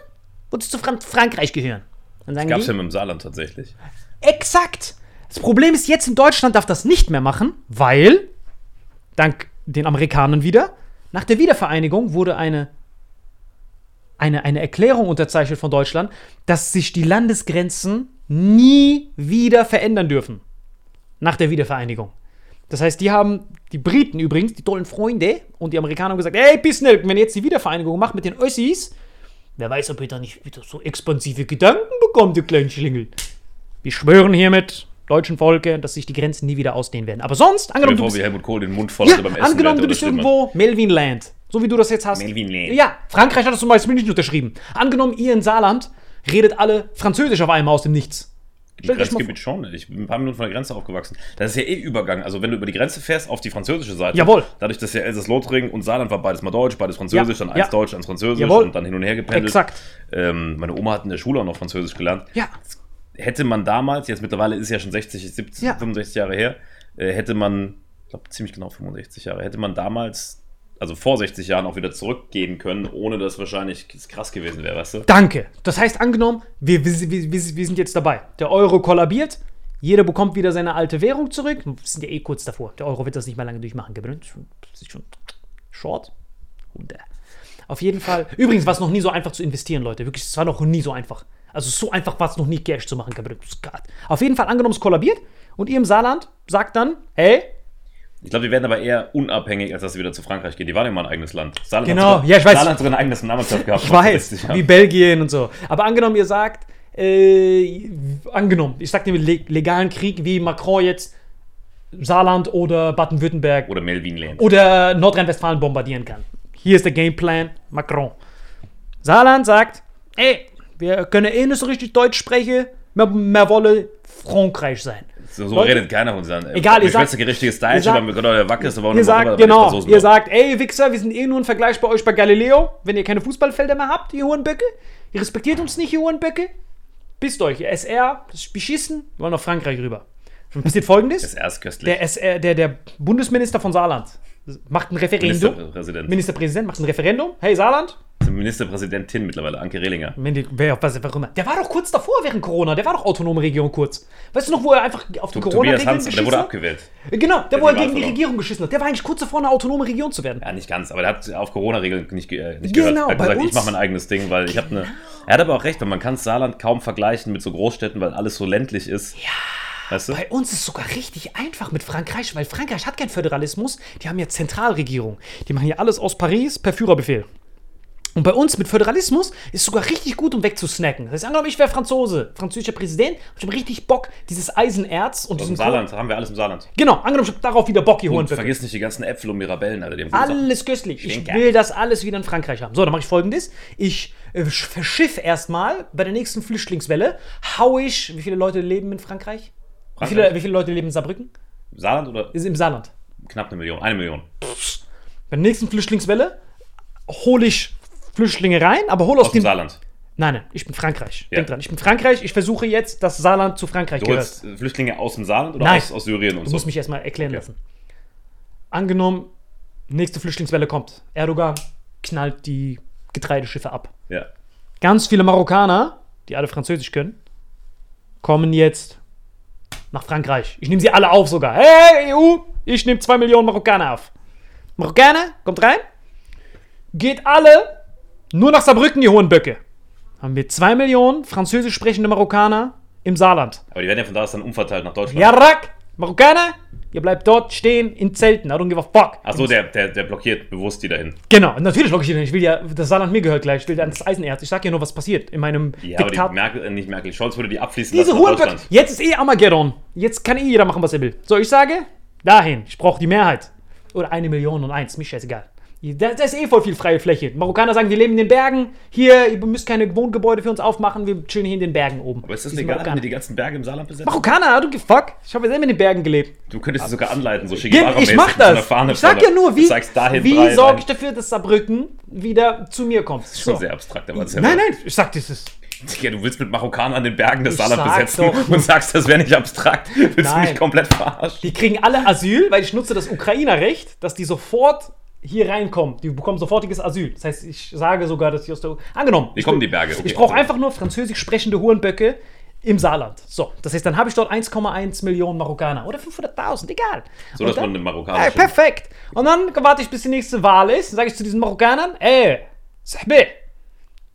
Wollt ihr zu Fran Frankreich gehören? Dann sagen Gab es ja mit dem Saarland tatsächlich. exakt. Das Problem ist, jetzt in Deutschland darf das nicht mehr machen, weil, dank den Amerikanern wieder, nach der Wiedervereinigung wurde eine, eine, eine Erklärung unterzeichnet von Deutschland, dass sich die Landesgrenzen nie wieder verändern dürfen. Nach der Wiedervereinigung. Das heißt, die haben, die Briten übrigens, die tollen Freunde und die Amerikaner haben gesagt, hey, Bissnelk, wenn ihr jetzt die Wiedervereinigung macht mit den Össis, wer weiß, ob ihr da nicht wieder so expansive Gedanken bekommt, ihr kleinen Schlingel. Wir schwören hiermit, deutschen Volke, dass sich die Grenzen nie wieder ausdehnen werden. Aber sonst, angenommen, du bist, wie Helmut Kohl den Mund voll ja, beim Essen. angenommen, du bist irgendwo Melvin Land, so wie du das jetzt hast. Melvin Land. Ja, Frankreich hat das zum Beispiel nicht unterschrieben. Angenommen, ihr in Saarland redet alle Französisch auf einmal aus dem Nichts. Die Stell schon. Ich bin ein paar Minuten von der Grenze aufgewachsen. Das ist ja eh Übergang. Also wenn du über die Grenze fährst auf die französische Seite. Jawohl. Dadurch, dass ja Elsass-Lothringen und Saarland war beides mal Deutsch, beides Französisch, Ja, dann eins ja. Deutsch, eins Französisch Jawohl. und dann hin und her gependelt. Exakt. Ähm, meine Oma hat in der Schule auch noch Französisch gelernt. Ja, Hätte man damals, jetzt mittlerweile ist es ja schon 60, 70, Ja. 65 Jahre her, äh, hätte man, ich glaube ziemlich genau 65 Jahre, hätte man damals, also vor 60 Jahren auch wieder zurückgehen können, ohne dass wahrscheinlich es krass gewesen wäre, weißt du? danke. Das heißt, angenommen, wir, wir, wir, wir sind jetzt dabei. Der Euro kollabiert, jeder bekommt wieder seine alte Währung zurück. Wir sind ja eh kurz davor. Der Euro wird das nicht mehr lange durchmachen. Das ist schon short. Hunde. Auf jeden Fall. Übrigens war es noch nie so einfach zu investieren, Leute. Wirklich, es war noch nie so einfach. Also so einfach war es noch nie, Cash zu machen. Auf jeden Fall, angenommen, es kollabiert. Und ihr im Saarland sagt dann, hey, Ich glaube, die werden aber eher unabhängig, als dass sie wieder zu Frankreich gehen. Die waren ja mal ein eigenes Land. Saarland Genau, hat sogar, ja, ich weiß. Saarland hat sogar ein eigenes Namensland gehabt. Ich weiß, 60 Jahren. wie Belgien und so. Aber angenommen, ihr sagt, äh, angenommen, ich sag dir legalen Krieg, wie Macron jetzt Saarland oder Baden-Württemberg Oder Melvin Land. oder Nordrhein-Westfalen bombardieren kann. Hier ist der Gameplan Macron. Saarland sagt, ey, wir können eh nicht so richtig Deutsch sprechen, wir, wir wollen Frankreich sein. So, so Leute, redet keiner von seinen. Egal, ihr ich sagt- weiß, richtiges ihr Deutsch, sagt- aber wir können der Wackes, aber auch Ihr sagt, genau, ihr sagt, ey, Wichser, wir sind eh nur ein Vergleich bei euch bei Galileo, wenn ihr keine Fußballfelder mehr habt, ihr Hurenböcke. Ihr respektiert uns nicht, ihr Hurenböcke. Bisst euch, ihr SR, das ist beschissen, wir wollen nach Frankreich rüber. Dann passiert folgendes, Das ist köstlich. der, SR, der, der Bundesminister von Saarland macht ein Referendum, Ministerpräsident. Ministerpräsident macht ein Referendum, hey Saarland, Ministerpräsidentin mittlerweile, Anke Rehlinger. Wer, was, warum, der war doch kurz davor während Corona, der war doch autonome Region kurz. Weißt du noch, wo er einfach auf die Corona-Regeln aber der geschissen wurde abgewählt. Genau, der, Der wo er gegen die. Regierung geschissen hat. Der war eigentlich kurz davor, eine autonome Region zu werden. Ja, nicht ganz, aber der hat auf Corona-Regeln nicht, äh, nicht Genau, gehört. Er hat bei gesagt, ich uns- mache mein eigenes Ding, weil ich habe eine. Er hat aber auch recht, weil man kann Saarland kaum vergleichen mit so Großstädten, weil alles so ländlich ist. Ja. Weißt du? Bei uns ist es sogar richtig einfach mit Frankreich, weil Frankreich hat keinen Föderalismus. Die haben ja Zentralregierung. Die machen ja alles aus Paris per Führerbefehl. Und bei uns mit Föderalismus ist es sogar richtig gut, um wegzusnacken. Das heißt, angenommen, ich wäre Franzose, französischer Präsident, ich hab richtig Bock, dieses Eisenerz und Aus diesen Saarland, haben wir alles im Saarland. Genau, angenommen, ich hab darauf wieder Bock, hier Und holen. vergiss nicht die ganzen Äpfel und Mirabellen, Alter. Die. Alles köstlich. Ich will das alles wieder in Frankreich haben. So, dann mache ich folgendes. Ich äh, verschiff erstmal bei der nächsten Flüchtlingswelle, hau ich, wie viele Leute leben in Frankreich? Wie viele, Frankreich? wie viele Leute leben in Saarbrücken? Saarland oder Ist im Saarland. knapp eine Million? Eine Million. Bei der nächsten Flüchtlingswelle hole ich Flüchtlinge rein, aber hol aus, Aus dem dem. Saarland. Nein, nein, ich bin Frankreich. Ja. Denk dran, ich bin Frankreich. Ich versuche jetzt, dass Saarland zu Frankreich Du gehört. holst äh, Flüchtlinge aus dem Saarland oder Nein. aus, aus Syrien und Du so? musst mich erstmal erklären lassen. Angenommen, nächste Flüchtlingswelle kommt. Erdogan knallt die Getreideschiffe ab. Ja. Ganz viele Marokkaner, die alle Französisch können, kommen jetzt nach Frankreich. Ich nehme sie alle auf sogar. Hey, EU, ich nehme zwei Millionen Marokkaner auf. Marokkaner, kommt rein. Geht alle nur nach Saarbrücken, ihr hohen Böcke. Haben wir zwei Millionen französisch sprechende Marokkaner im Saarland. Aber die werden ja von da aus dann umverteilt nach Deutschland. Jarak, Marokkaner, ihr bleibt dort stehen in Zelten. I don't give a fuck. Achso, der, der, der blockiert bewusst die dahin. Genau, natürlich logisch. Ich will ja, das Saarland mir gehört gleich. Ich will dann das Eisenerz. Ich sag ja nur, was passiert in meinem Ja, aber die Diktat. Merkel, äh, nicht Merkel, Scholz würde die abfließen Diese lassen nach Hurenböcke. Deutschland. Jetzt ist eh Armageddon. Jetzt kann eh jeder machen, was er will. So, ich sage, dahin. Ich brauche die Mehrheit. Oder eine Million und eins. Mir scheißegal. Da, da ist eh voll viel freie Fläche. Marokkaner sagen, wir leben in den Bergen. Hier, ihr müsst keine Wohngebäude für uns aufmachen. Wir chillen hier in den Bergen oben. Aber ist das legal, wenn Marokkaner. die ganzen Berge im Saarland besetzen? Marokkaner, du fuck. Ich habe selber in den Bergen gelebt. Du könntest sie sogar anleiten, so Shigewara-mäßig Ich mach das. Ich sag ja nur, Du wie, wie sorge ich dafür, dass Saarbrücken wieder zu mir kommt. Das ist schon So. sehr abstrakt, aber das ist ja Nein, nein, ich sag das ist. Ja, du willst mit Marokkanern an den Bergen des Saarland besetzen doch. und sagst, das wäre nicht abstrakt. Willst du Nein. mich komplett verarschen? Die kriegen alle Asyl, weil ich nutze das Ukrainerrecht, dass die sofort hier reinkommen. Die bekommen sofortiges Asyl. Das heißt, ich sage sogar, dass die aus der. Angenommen. Wie kommen die Berge? Okay. Ich brauche einfach nur französisch sprechende Hurenböcke im Saarland. So, das heißt, dann habe ich dort 1,1 Millionen Marokkaner oder 500.000, egal. So, Und dass dann- man eine Ja, marokkanische... perfekt. Und dann warte ich, bis die nächste Wahl ist. Dann sage ich zu diesen Marokkanern, ey, Sahbe,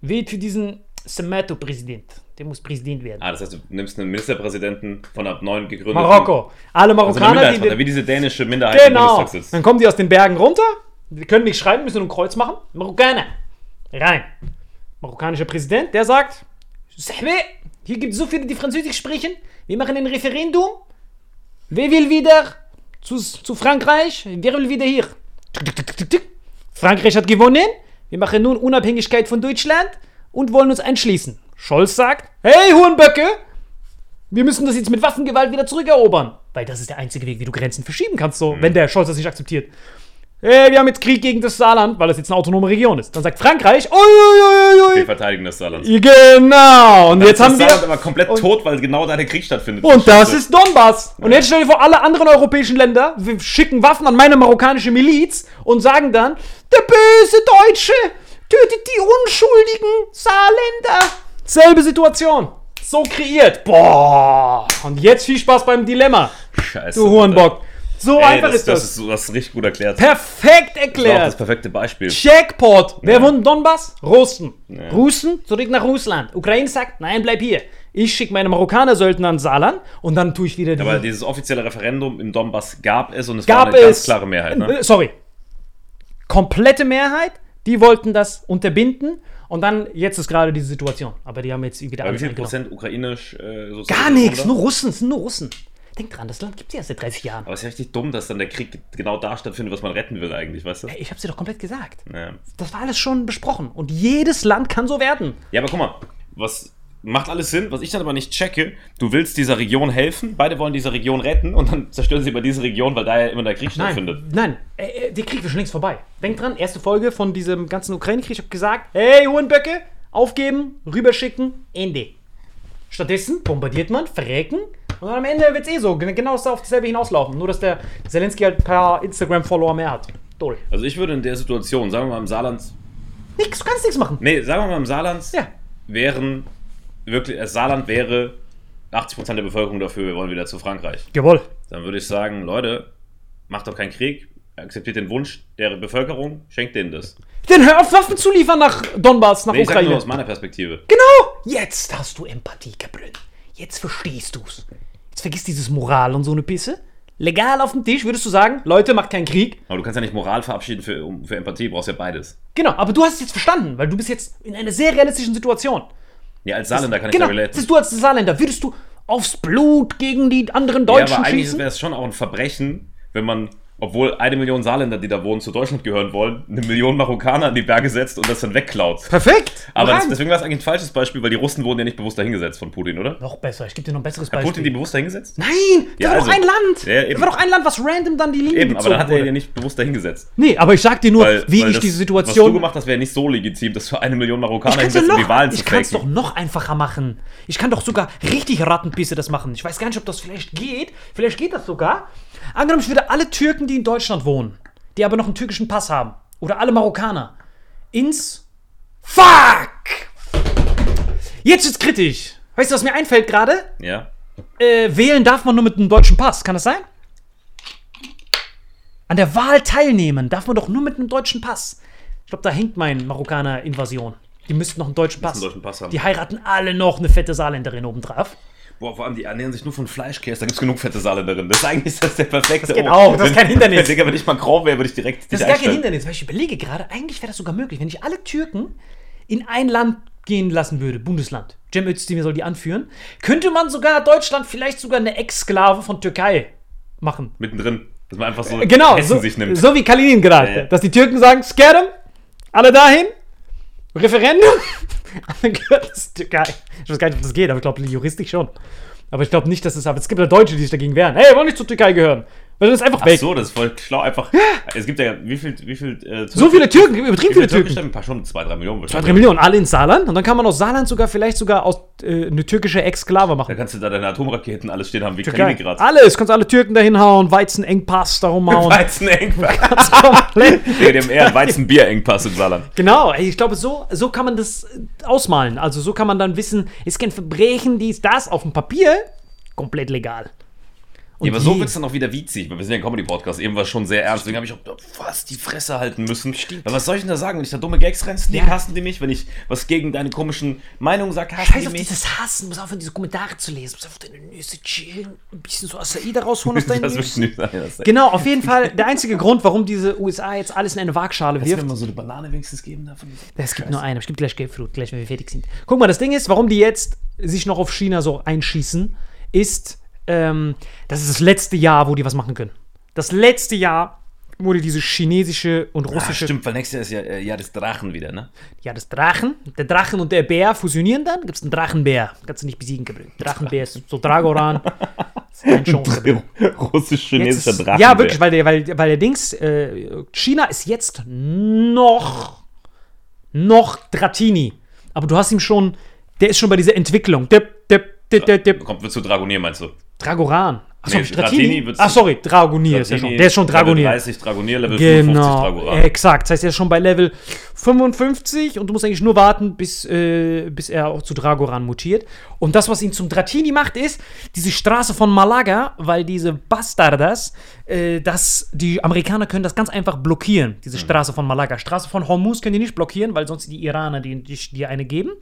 wählt für diesen Samato-Präsident. Der muss Präsident werden. Ah, das heißt, du nimmst einen Ministerpräsidenten von einer neuen gegründeten... Marokko. Alle Also Marokkaner, Minderheitspartei, die... wie diese dänische Minderheit im Genau. Bundestag sitzt. Dann kommen die aus den Bergen runter. Die können nicht schreiben, müssen nur ein Kreuz machen. Marokkaner. Rein. Marokkanischer Präsident, der sagt, hier gibt es so viele, die Französisch sprechen. Wir machen ein Referendum. Wer will wieder zu, zu Frankreich? Wer will wieder hier? Frankreich hat gewonnen. Wir machen nun Unabhängigkeit von Deutschland und wollen uns anschließen. Scholz sagt, hey Hurenböcke, wir müssen das jetzt mit Waffengewalt wieder zurückerobern. Weil das ist der einzige Weg, wie du Grenzen verschieben kannst, so, wenn der Scholz das nicht akzeptiert. Hey, wir haben jetzt Krieg gegen das Saarland, weil das jetzt eine autonome Region ist. Dann sagt Frankreich, oi, Wir verteidigen das Saarland. Genau. Und jetzt das haben Saarland wir. aber komplett und- tot, weil genau da der Krieg stattfindet. Und das ist Donbass. Und jetzt stell dir vor, alle anderen europäischen Länder schicken Waffen an meine marokkanische Miliz und sagen dann, der böse Deutsche tötet die unschuldigen Saarländer. Selbe Situation. So kreiert. Boah. Und jetzt viel Spaß beim Dilemma, Scheiße. du Hurenbock. So Ey, einfach das, ist das. das. ist, so- das ist richtig gut erklärt. Perfekt das auch das erklärt. perfekte Beispiel. Jackpot. Wer Ja. wohnt in Donbass? Russen. Ja. Russen zurück nach Russland. Ukraine sagt, nein, bleib hier. Ich schicke meine Marokkaner-Söldner ins Saarland und dann tue ich wieder die. Aber dieses offizielle Referendum im Donbass gab es und es gab war eine es. ganz klare Mehrheit. Ne? Äh, Sorry. Komplette Mehrheit. Die wollten das unterbinden. Und dann, jetzt ist gerade diese Situation. Aber die haben jetzt wieder wie alles viel eingenommen. Prozent ukrainisch äh, Gar nichts, nur Russen, es sind nur Russen. Denk dran, das Land gibt es ja erst seit 30 Jahren. Aber es ist ja richtig dumm, dass dann der Krieg genau da stattfindet, was man retten will eigentlich, weißt du? Ey, Ich hab's dir doch komplett gesagt. Ja. Das war alles schon besprochen. Und jedes Land kann so werden. ja, aber guck mal, was macht alles Sinn, was ich dann aber nicht checke, du willst dieser Region helfen, beide wollen diese Region retten und dann zerstören sie aber diese Region, weil da ja immer der Krieg stattfindet. Nein, nein, äh, äh, der Krieg wird schon längst vorbei. Denk dran, erste Folge von diesem ganzen Ukraine-Krieg. Ich habe gesagt, hey, Hurenböcke, aufgeben, rüberschicken, Ende. Stattdessen bombardiert man, verrecken und dann am Ende wird es eh so, gen- genau das auf dasselbe hinauslaufen. Nur, dass der Zelensky halt ein paar Instagram-Follower mehr hat. Toll. Also ich würde in der Situation, sagen wir mal im Saarland, Nix, du kannst nichts machen. nee, sagen wir mal im Saarland, Ja. wären wirklich, das Saarland wäre 80% der Bevölkerung dafür, wir wollen wieder zu Frankreich. Jawohl. Dann würde ich sagen, Leute, macht doch keinen Krieg, akzeptiert den Wunsch der Bevölkerung, schenkt denen das. Dann hör auf, Waffen zu liefern nach Donbass, nach Nee, ich sag nur Ukraine. aus meiner Perspektive. Genau! Jetzt hast du Empathie, Cabrün. Jetzt verstehst du's. Jetzt vergiss dieses Moral und so eine Pisse. Legal auf dem Tisch würdest du sagen, Leute, macht keinen Krieg. Aber du kannst ja nicht Moral verabschieden für, um- für Empathie, du brauchst ja beides. Genau, aber du hast es jetzt verstanden, weil du bist jetzt in einer sehr realistischen Situation. Ja, als Saarländer kann ich Genau, da relaten. ist du als Saarländer. Würdest du aufs Blut gegen die anderen Ja, Deutschen aber eigentlich wäre es schon auch ein Verbrechen, wenn man, obwohl eine Million Saarländer, die da wohnen, zu Deutschland gehören wollen, eine Million Marokkaner in die Berge setzt und das dann wegklaut. Perfekt! Aber das, deswegen war es eigentlich ein falsches Beispiel, weil die Russen wurden ja nicht bewusst dahingesetzt von Putin, oder? noch besser, ich gebe dir noch ein besseres Hat Beispiel. Putin die bewusst dahingesetzt? Nein, das Ja, war also- doch ein Land. Ja, das war doch ein Land, was random dann die Linie Eben, aber dann hat er ja nicht bewusst dahingesetzt. Nee, aber ich sag dir nur, Weil, wie weil ich das, diese Was du Situation. gemacht hast, wäre nicht so legitim, dass du eine Million Marokkaner hinsetzt, um die Wahlen zu ich kann's doch faken. noch einfacher machen. Ich kann doch sogar richtig Rattenpisse das machen. Ich weiß gar nicht, ob das vielleicht geht. Vielleicht geht das sogar. Angenommen, ich würde alle Türken, die in Deutschland wohnen, die aber noch einen türkischen Pass haben, oder alle Marokkaner, ins Fuck! Jetzt wird's kritisch. Weißt du, was mir einfällt gerade? Ja? Äh, wählen darf man nur mit einem deutschen Pass. Kann das sein? An der Wahl teilnehmen darf man doch nur mit einem deutschen Pass. Ich glaube, da hinkt mein Marokkaner-Invasion. Die müssten noch einen deutschen Pass. einen deutschen Pass haben. Die heiraten alle noch eine fette Saarländerin obendrauf. Boah, vor allem, die ernähren sich nur von Fleischkäse, da gibt's genug fette Saarländerinnen. Das ist eigentlich das der perfekte geht Ort. auch, das ist kein Hindernis. Digga, wenn ich Macron wäre, würde ich direkt Das ist gar kein. Hindernis, weil ich überlege gerade, eigentlich wäre das sogar möglich, wenn ich alle Türken in ein Land gehen lassen würde, Bundesland. Cem Özdemir soll die anführen. Könnte man sogar Deutschland vielleicht sogar eine Exklave von Türkei machen. Mittendrin. Dass man einfach so Genau, Hessen so, sich nimmt. so wie Kaliningrad. Ja, ja. Dass die Türken sagen, Skerem, alle dahin, Referendum, das Türkei. Ich weiß gar nicht, ob das geht, aber ich glaube, juristisch schon. Aber ich glaube nicht, dass es aber es gibt ja Deutsche, die sich dagegen wehren. Hey, wollen nicht zur Türkei gehören. Weil das ist einfach Ach weg. so, das ist voll schlau. Einfach. Es gibt ja, wie viel, wie viel, äh, So viele Türken, übertrieben viele Türken. Türken? Ein paar schon, zwei, drei Millionen Zwei, wahrscheinlich. drei Millionen, alle ins Saarland. Und dann kann man aus Saarland sogar vielleicht sogar aus äh, eine türkische Exklave Da machen. kannst du da deine Atomraketen alles stehen haben, wie Türkei. Kaliningrad. Alles, kannst alle Türken dahin hauen, Weizenengpass darum hauen. Weizenengpass. Eher Weizenbierengpass im Saarland. Genau, ich glaube, so, so kann man das äh, ausmalen. Also so kann man dann wissen, ist kein Verbrechen, dies, das, auf dem Papier, komplett legal. Ja, aber so wird es dann auch wieder witzig, weil wir sind ja ein Comedy-Podcast, eben war es schon sehr ernst, deswegen habe ich auch fast die Fresse halten müssen. Weil was soll ich denn da sagen, wenn ich da dumme Gags reinsneak, Ja. hassen die mich, wenn ich was gegen deine komischen Meinungen sage, hassen Scheiß die auf mich. dieses Hassen, muss aufhören, diese Kommentare zu lesen, muss auf deine Nüsse chillen, ein bisschen so Asaida rausholen aus deinen das Nüssen. nicht sein. Das Genau, auf jeden Fall der einzige Grund, warum diese USA jetzt alles in eine Waagschale wirft. mir mal so eine Banane wenigstens geben davon? Es gibt nur eine, gibt gleich Grapefruit, gleich wenn wir fertig sind. Guck mal, das Ding ist, warum die jetzt sich noch auf China so einschießen, ist, ähm, das ist das letzte Jahr, wo die was machen können. Das letzte Jahr, wo die diese chinesische und Ah, russische, stimmt, weil nächstes Jahr ist ja äh, Jahr des Drachen wieder, ne? ja, das Drachen, der Drachen und der Bär fusionieren dann, gibt es einen Drachenbär. Kannst du nicht besiegen, Gabriel. Drachenbär ist so Dragoran. Das ist keine Chance, Russisch-chinesischer ist, Drachen. ja, wirklich, weil der, weil, weil der Dings, äh, China ist jetzt noch, noch Dratini. Aber du hast ihm schon, der ist schon bei dieser Entwicklung. Dip, dip, dip, dip, dip. Kommt wird zu Dragonier, meinst du? Dragoran. Achso, Nee, wird's- Ach, sorry, Dragonier ist ja schon. Der ist schon Level Dragonier. 30 Dragonier, Level 55 Genau, Dragoran. exakt. Das heißt, er ist schon bei Level 55 und du musst eigentlich nur warten, bis, äh, bis er auch zu Dragoran mutiert. Und das, was ihn zum Dratini macht, ist diese Straße von Malaga, weil diese Bastardas, äh, das, die Amerikaner können das ganz einfach blockieren, diese Straße von Malaga. Straße von Hormuz können die nicht blockieren, weil sonst die Iraner die, die, die eine geben.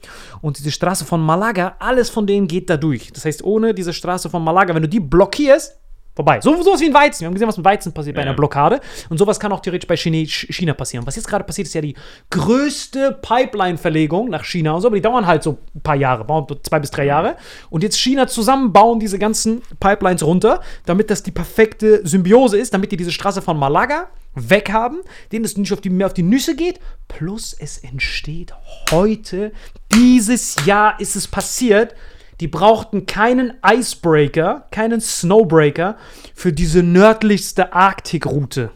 Und diese Straße von Malaga, alles von denen geht da durch. Das heißt, ohne diese Straße von Malaga, wenn du die blockierst, Vorbei. So sowas wie ein Weizen. Wir haben gesehen, was mit Weizen passiert bei Ja. einer Blockade. Und sowas kann auch theoretisch bei Chine, China passieren. Was jetzt gerade passiert, ist ja die größte Pipeline-Verlegung nach China und so, aber die dauern halt so ein paar Jahre, zwei bis drei Jahre. Und jetzt China zusammen bauen diese ganzen Pipelines runter, damit das die perfekte Symbiose ist, damit die diese Straße von Malaga weghaben, denen es nicht auf die, mehr auf die Nüsse geht. Plus es entsteht heute, dieses Jahr ist es passiert, die brauchten keinen Icebreaker, keinen Snowbreaker für diese nördlichste Arktikroute.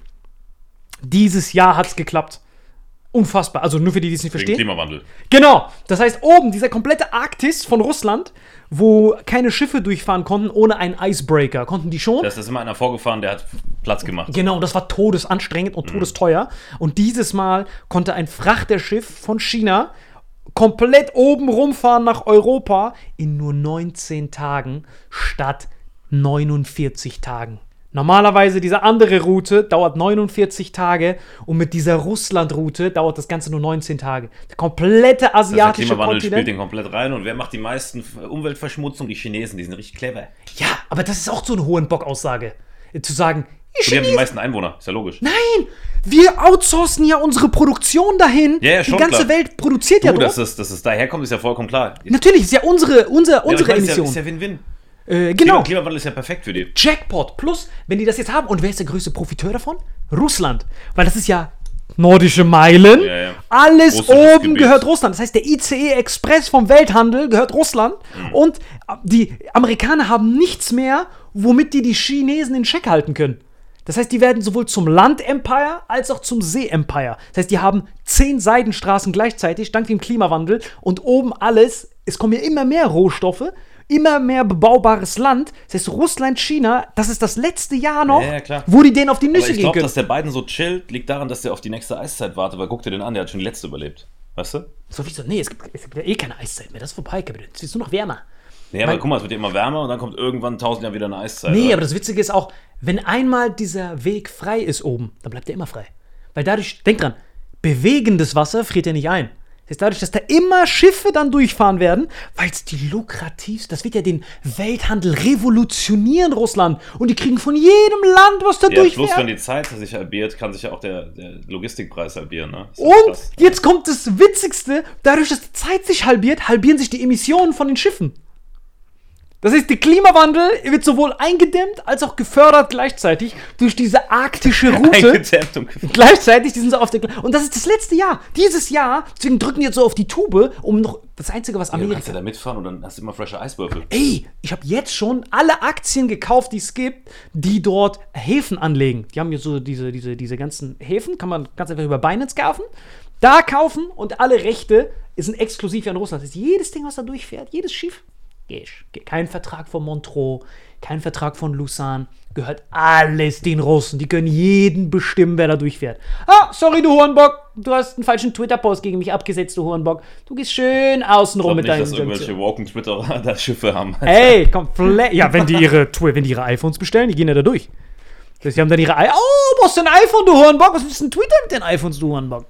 Dieses Jahr hat es geklappt. Unfassbar. Also nur für die, die es nicht Wegen verstehen. Klimawandel. Genau. Das heißt, oben, dieser komplette Arktis von Russland, wo keine Schiffe durchfahren konnten ohne einen Icebreaker, konnten die schon. Da ist das immer einer vorgefahren, der hat Platz gemacht. Genau, das war todesanstrengend und todesteuer. Und dieses Mal konnte ein Frachterschiff von China komplett oben rumfahren nach Europa in nur 19 Tagen statt 49 Tagen. Normalerweise diese andere Route dauert 49 Tage und mit dieser Russland-Route dauert das Ganze nur 19 Tage. Der komplette Also der asiatische Klimawandel spielt Kontinent. den komplett rein und wer macht die meisten Umweltverschmutzung? Die Chinesen, die sind richtig clever. Ja, aber das ist auch so eine hohen Bock-Aussage. Zu sagen, die die haben die meisten Einwohner, ist ja logisch. Nein, wir outsourcen ja unsere Produktion dahin. Ja, ja, Die schon ganze klar. Welt produziert ja Du, dort. dass es, dass es daherkommt, ist ja vollkommen klar. Ja, Natürlich, ist ja unsere, unser, aber ich unsere meine, ist ja, Emission. ist ja Win-Win. äh, Genau. Klimawandel ist ja perfekt für die. Jackpot. Plus, wenn die das jetzt haben, und wer ist der größte Profiteur davon? Russland. Weil das ist ja nordische Meilen. Ja, ja. Alles Russisches oben Gebiet. gehört Russland. Das heißt, der ICE Express vom Welthandel gehört Russland. Mhm. Und die Amerikaner haben nichts mehr, womit die die Chinesen in Check halten können. Das heißt, die werden sowohl zum Land-Empire als auch zum See-Empire. Das heißt, die haben zehn Seidenstraßen gleichzeitig, dank dem Klimawandel. Und oben alles, es kommen ja immer mehr Rohstoffe, immer mehr bebaubares Land. Das heißt, Russland, China, das ist das letzte Jahr noch, Ja, ja, wo die denen auf die Aber Nüsse ich gehen glaube, können. dass der Biden so chillt, liegt daran, dass der auf die nächste Eiszeit wartet, weil guck dir den an, der hat schon die letzte überlebt. Weißt du? Sowieso, nee, es gibt, es gibt ja eh keine Eiszeit mehr. Das ist vorbei, Gabriel. Es ist nur noch wärmer. Nee, aber guck mal, es wird ja immer wärmer und dann kommt irgendwann tausend Jahre wieder eine Eiszeit. Nee, oder? aber das Witzige ist auch, wenn einmal dieser Weg frei ist oben, dann bleibt er immer frei. Weil dadurch, denk dran, bewegendes Wasser friert ja nicht ein. Das heißt, dadurch, dass da immer Schiffe dann durchfahren werden, weil es die lukrativste, das wird ja den Welthandel revolutionieren, Russland. Und die kriegen von jedem Land, was da ja, plus durchfährt. wenn die Zeit sich halbiert, kann sich ja auch der, der Logistikpreis halbieren. Ne? Ist Und krass. jetzt kommt das Witzigste, dadurch, dass die Zeit sich halbiert, halbieren sich die Emissionen von den Schiffen. Das heißt, der Klimawandel wird sowohl eingedämmt als auch gefördert gleichzeitig durch diese arktische Route. Eingedämmt und Gleichzeitig, die sind so auf der. Und das ist das letzte Jahr. Dieses Jahr, deswegen drücken die jetzt so auf die Tube, um noch. Das Einzige, was Du kannst Amerika. ja da mitfahren und dann hast du immer frische Eiswürfel. Ey, ich habe jetzt schon alle Aktien gekauft, die es gibt, die dort Häfen anlegen. Die haben hier so diese, diese, diese ganzen Häfen, kann man ganz einfach über Binance kaufen. Da kaufen und alle Rechte sind exklusiv an Russland. Das heißt, jedes Ding, was da durchfährt, jedes Schiff, Gesch. kein Vertrag von Montreux, kein Vertrag von Lausanne, gehört alles den Russen. Die können jeden bestimmen, wer da durchfährt. Ah, sorry, du Hornbock, du hast einen falschen Twitter-Post gegen mich abgesetzt, du Hornbock. Du gehst schön außen Ich rum glaube mit nicht, deinen dass irgendwelche Walking Twitterer da Schiffe haben. Ey, komplett. Ja, wenn die ihre, wenn die ihre iPhones bestellen, die gehen ja da durch. Das die haben dann ihre iPhones. Oh, was ist denn ein iPhone, du Hornbock? Was ist denn Twitter mit den iPhones, du Hornbock?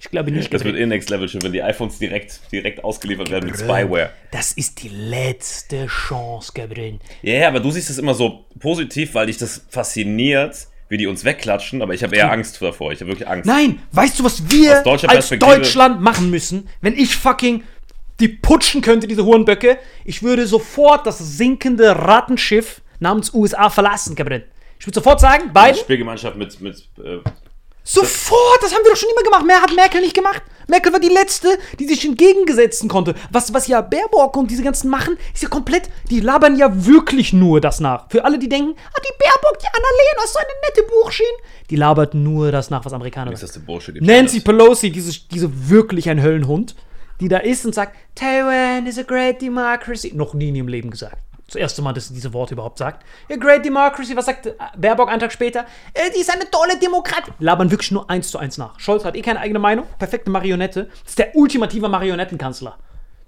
Ich glaube nicht. Das wird eh Next Level schon, wenn die iPhones direkt, direkt ausgeliefert werden mit Spyware. Das ist die letzte Chance, Gabriel. Ja, ja, aber du siehst es immer so positiv, weil dich das fasziniert, wie die uns wegklatschen, aber ich habe eher Angst davor. Ich habe wirklich Angst. Nein, weißt du, was wir als Deutschland machen müssen, wenn ich fucking die putschen könnte, diese Hurenböcke? Ich würde sofort das sinkende Rattenschiff namens USA verlassen, Gabriel. Ich würde sofort sagen, beiden, Spielgemeinschaft mit, mit äh, Sofort! Das haben wir doch schon immer gemacht. Mehr hat Merkel nicht gemacht. Merkel war die Letzte, die sich entgegengesetzen konnte. Was, was ja Baerbock und diese ganzen machen, ist ja komplett, die labern ja wirklich nur das nach. Für alle, die denken, ah, die Baerbock, die Annalena, ist so eine nette Buchschiene. Die labert nur das nach, was Amerikaner ist machen. das der Bullshit. Nancy Pelosi, diese, diese wirklich ein Höllenhund, die da ist und sagt, Taiwan is a great democracy. Noch nie in ihrem Leben gesagt. Das erste Mal, dass sie diese Worte überhaupt sagt. A great democracy, was sagt äh, Baerbock einen Tag später? Äh, die ist eine tolle Demokratie. Labern wirklich nur eins zu eins nach. Scholz hat eh keine eigene Meinung. Perfekte Marionette. Das ist der ultimative Marionettenkanzler.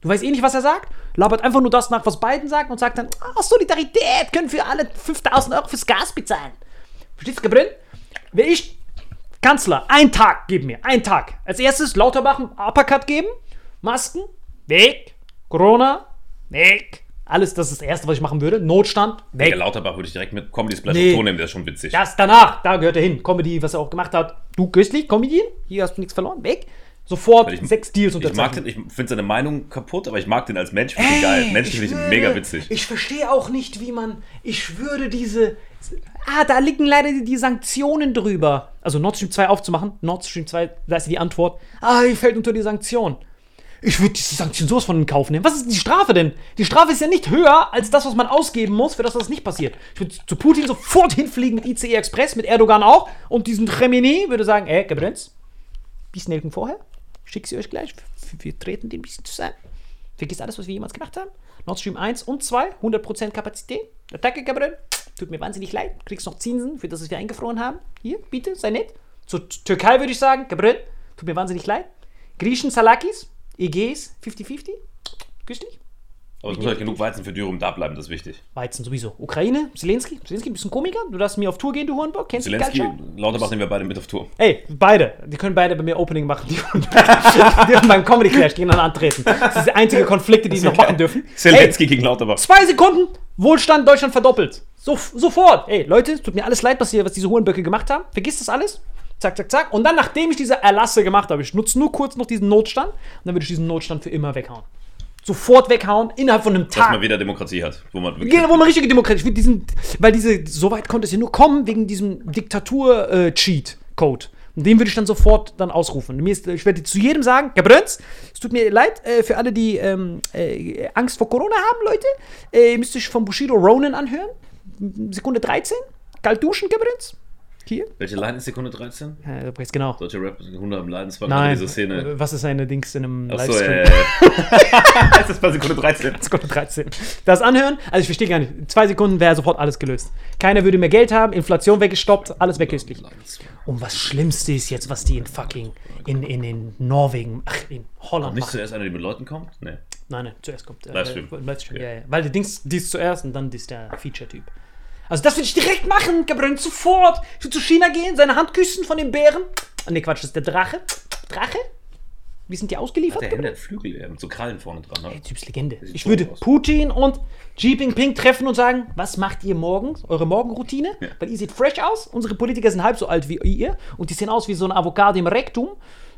Du weißt eh nicht, was er sagt. Labert einfach nur das nach, was Biden sagt und sagt dann, ah, Solidarität, können wir alle 5000 Euro fürs Gas bezahlen. Verstehst du, Gabriel? Wäre ich Kanzler, ein Tag, gib mir, ein Tag. Als erstes Lauterbach einen Uppercut geben, Masken, weg, Corona, weg. Alles, das ist das Erste, was ich machen würde. Notstand, Der weg. Lauterbach würde ich direkt mit Comedy Splash Nee. nehmen, der ist schon witzig. Das danach, da gehört er hin. Comedy, was er auch gemacht hat. Du, Köstlich, Comedian, hier hast du nichts verloren, weg. Sofort Ich- sechs Deals ich mag unterzeichnen. den, ich finde seine Meinung kaputt, aber ich mag den als Mensch, finde ich geil. Menschlich finde ich mega witzig. Ich verstehe auch nicht, wie man. Ich würde diese. Ah, da liegen leider die, die Sanktionen drüber. Also Nord Stream 2 aufzumachen. Nord Stream 2, da ist die Antwort. Ah, die fällt unter die Sanktion. Ich würde diese Sanktion sowas von in Kauf nehmen. Was ist die Strafe denn? Die Strafe ist ja nicht höher als das, was man ausgeben muss, für das, was nicht passiert. Ich würde zu Putin sofort hinfliegen mit ICE Express, mit Erdogan auch. Und diesen Khamenei würde sagen, ey, Gebrenz, bisschen Nelken vorher. Schick sie euch gleich. Wir, treten den ein bisschen zusammen. Vergiss alles, was wir jemals gemacht haben. Nord Stream 1 und 2, 100% Kapazität. Attacke, Gabriel. Tut mir wahnsinnig leid. Kriegst noch Zinsen für das, was wir eingefroren haben. Hier, bitte, sei nett. Zur Türkei würde ich sagen, Gabriel. Tut mir wahnsinnig leid. Griechen, Salakis. EGs, 50-50. Küss dich. Aber es muss halt genug Weizen für Dürum da bleiben, das ist wichtig. Weizen sowieso. Ukraine, Zelensky. Zelensky, bist ein Komiker. Du darfst mir auf Tour gehen, du Hornbock. Kennst du die Zelensky? Lauterbach nehmen wir beide mit auf Tour. Ey, beide. Die können beide bei mir Opening machen. Die, dürfen beim Comedy Clash gegeneinander antreten. Das ist die einzige Konflikte, die sie noch machen dürfen. Ey, Zelensky gegen Lauterbach. zwei Sekunden, Wohlstand Deutschland verdoppelt. So, sofort. Ey, Leute, es tut mir alles leid, was, hier, was diese Hurenböcke gemacht haben. Vergisst das alles. Zack, zack, zack. Und dann, nachdem ich diese Erlasse gemacht habe, ich nutze nur kurz noch diesen Notstand und dann würde ich diesen Notstand für immer weghauen. Sofort weghauen, innerhalb von einem Dass Tag. man wieder Demokratie hat. Wo man wirklich Genau, wo man richtige Demokratie. Will diesen, weil diese, so weit konnte es ja nur kommen wegen diesem Diktatur-Cheat-Code. Und den würde ich dann sofort dann ausrufen. Mir ist, ich werde zu jedem sagen, Gabrönz, es tut mir leid äh, für alle, die ähm, äh, Angst vor Corona haben, Leute. Äh, ihr müsst euch von Bushido Ronan anhören. Sekunde 13. Kalt duschen, Gabrönz. Hier. Welche Line ist Sekunde 13? Ja, du weißt genau. Deutsche Rap, Hunde am Leiden, das war Nein. diese Szene. Was ist eine Dings in einem Achso, Livestream? ja. ja. ist bei Sekunde 13? Sekunde 13. Das anhören, also ich verstehe gar nicht. Zwei Sekunden wäre sofort alles gelöst. Keiner würde mehr Geld haben, Inflation weggestoppt, alles wegköstlich. Und was Schlimmste ist jetzt, was die in fucking, in, in, in Norwegen, ach, in Holland Nicht machen. zuerst einer, die mit Leuten kommt? Nee. Nein, nein, zuerst kommt der Livestream. äh, Livestream. Ja. Ja. Weil der Dings, dies zuerst und dann ist der Feature-Typ. Also das will ich direkt machen, Gabriel, sofort. Ich will zu China gehen, seine Hand küssen von den Bären. Ah, nee, Quatsch, das ist der Drache. Drache? Wie sind die ausgeliefert? Der Gabriel? Hände hat Flügel, ja, mit so Krallen vorne dran. Ne? Typs Legende. Ich würde aus. Putin und Xi Jinping treffen und sagen, was macht ihr morgens, eure Morgenroutine? Ja. Weil ihr seht fresh aus, unsere Politiker sind halb so alt wie ihr und die sehen aus wie so ein Avocado im Rektum.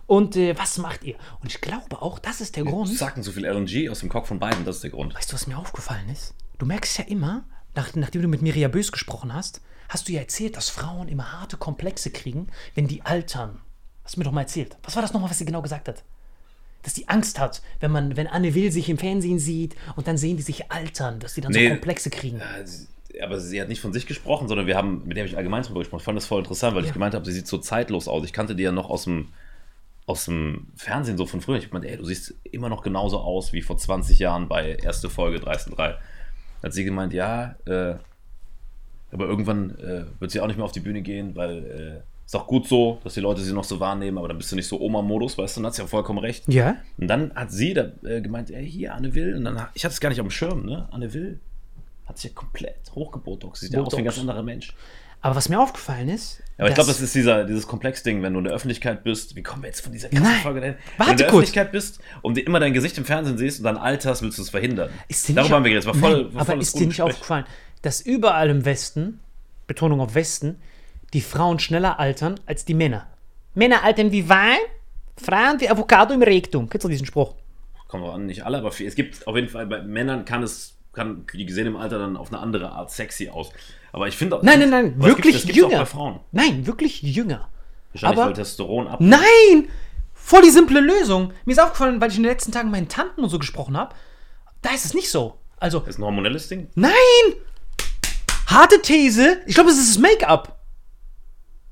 Und äh, was macht ihr? Und ich glaube auch, das ist der Grund. Sacken so viel LNG aus dem Cock von beiden, das ist der Grund. Weißt du, was mir aufgefallen ist? du merkst ja immer, nach, nachdem du mit Mirja Bös gesprochen hast, hast du ja erzählt, dass Frauen immer harte Komplexe kriegen, wenn die altern. Hast du mir doch mal erzählt. Was war das nochmal, was sie genau gesagt hat? Dass die Angst hat, wenn man, wenn Anne Will sich im Fernsehen sieht und dann sehen die sich altern, dass die dann Nee. so Komplexe kriegen. Ja, sie- aber sie hat nicht von sich gesprochen, sondern wir haben, mit der habe ich allgemein drüber gesprochen. Ich fand das voll interessant, weil Ja. ich gemeint habe, sie sieht so zeitlos aus. Ich kannte die ja noch aus dem, aus dem Fernsehen so von früher. Ich meinte, ey, du siehst immer noch genauso aus wie vor 20 Jahren bei erste Folge 13.3. Hat sie gemeint, ja, äh, aber irgendwann äh, wird sie auch nicht mehr auf die Bühne gehen, weil äh, ist auch gut so, dass die Leute sie noch so wahrnehmen, aber dann bist du nicht so Oma-Modus, weißt du, dann hat sie ja vollkommen recht. Ja? Und dann hat sie da, äh, gemeint, ey, hier, Anne Will. Und dann, ich hatte es gar nicht auf dem Schirm, ne? Anne Will hat sich ja komplett hochgebotox. Sie sieht ja aus wie ein ganz anderer Mensch. Aber was mir aufgefallen ist. Aber ich glaube, das ist dieser, dieses Komplex-Ding, wenn du in der Öffentlichkeit bist. Wie kommen wir jetzt von dieser ganzen. Folge dahin? Wenn Warte du in der kurz. Öffentlichkeit bist und immer dein Gesicht im Fernsehen siehst und dann alterst, willst du es verhindern. Ist Darüber nicht haben wir geredet. Das war voll, Nein, war aber volles ist dir nicht Gespräch. aufgefallen, dass überall im Westen, Betonung auf Westen, die Frauen schneller altern als die Männer? Männer altern wie Wein, Frauen wie Avocado im Rektum. Kennst du diesen Spruch? Kommt an, nicht alle, aber viel, es gibt auf jeden Fall, bei Männern kann es, kann, die sehen im Alter dann auf eine andere Art sexy aus. Aber ich finde auch. Nein, nein, nein, gibt- wirklich auch jünger. Nein, wirklich jünger. Wahrscheinlich, Aber- weil Testosteron ab. Nein! Voll die simple Lösung. Mir ist aufgefallen, weil ich in den letzten Tagen mit meinen Tanten und so gesprochen habe, da ist es nicht so. Also, Das ist ein hormonelles Ding. nein! Harte These. Ich glaube, es ist das Make-up.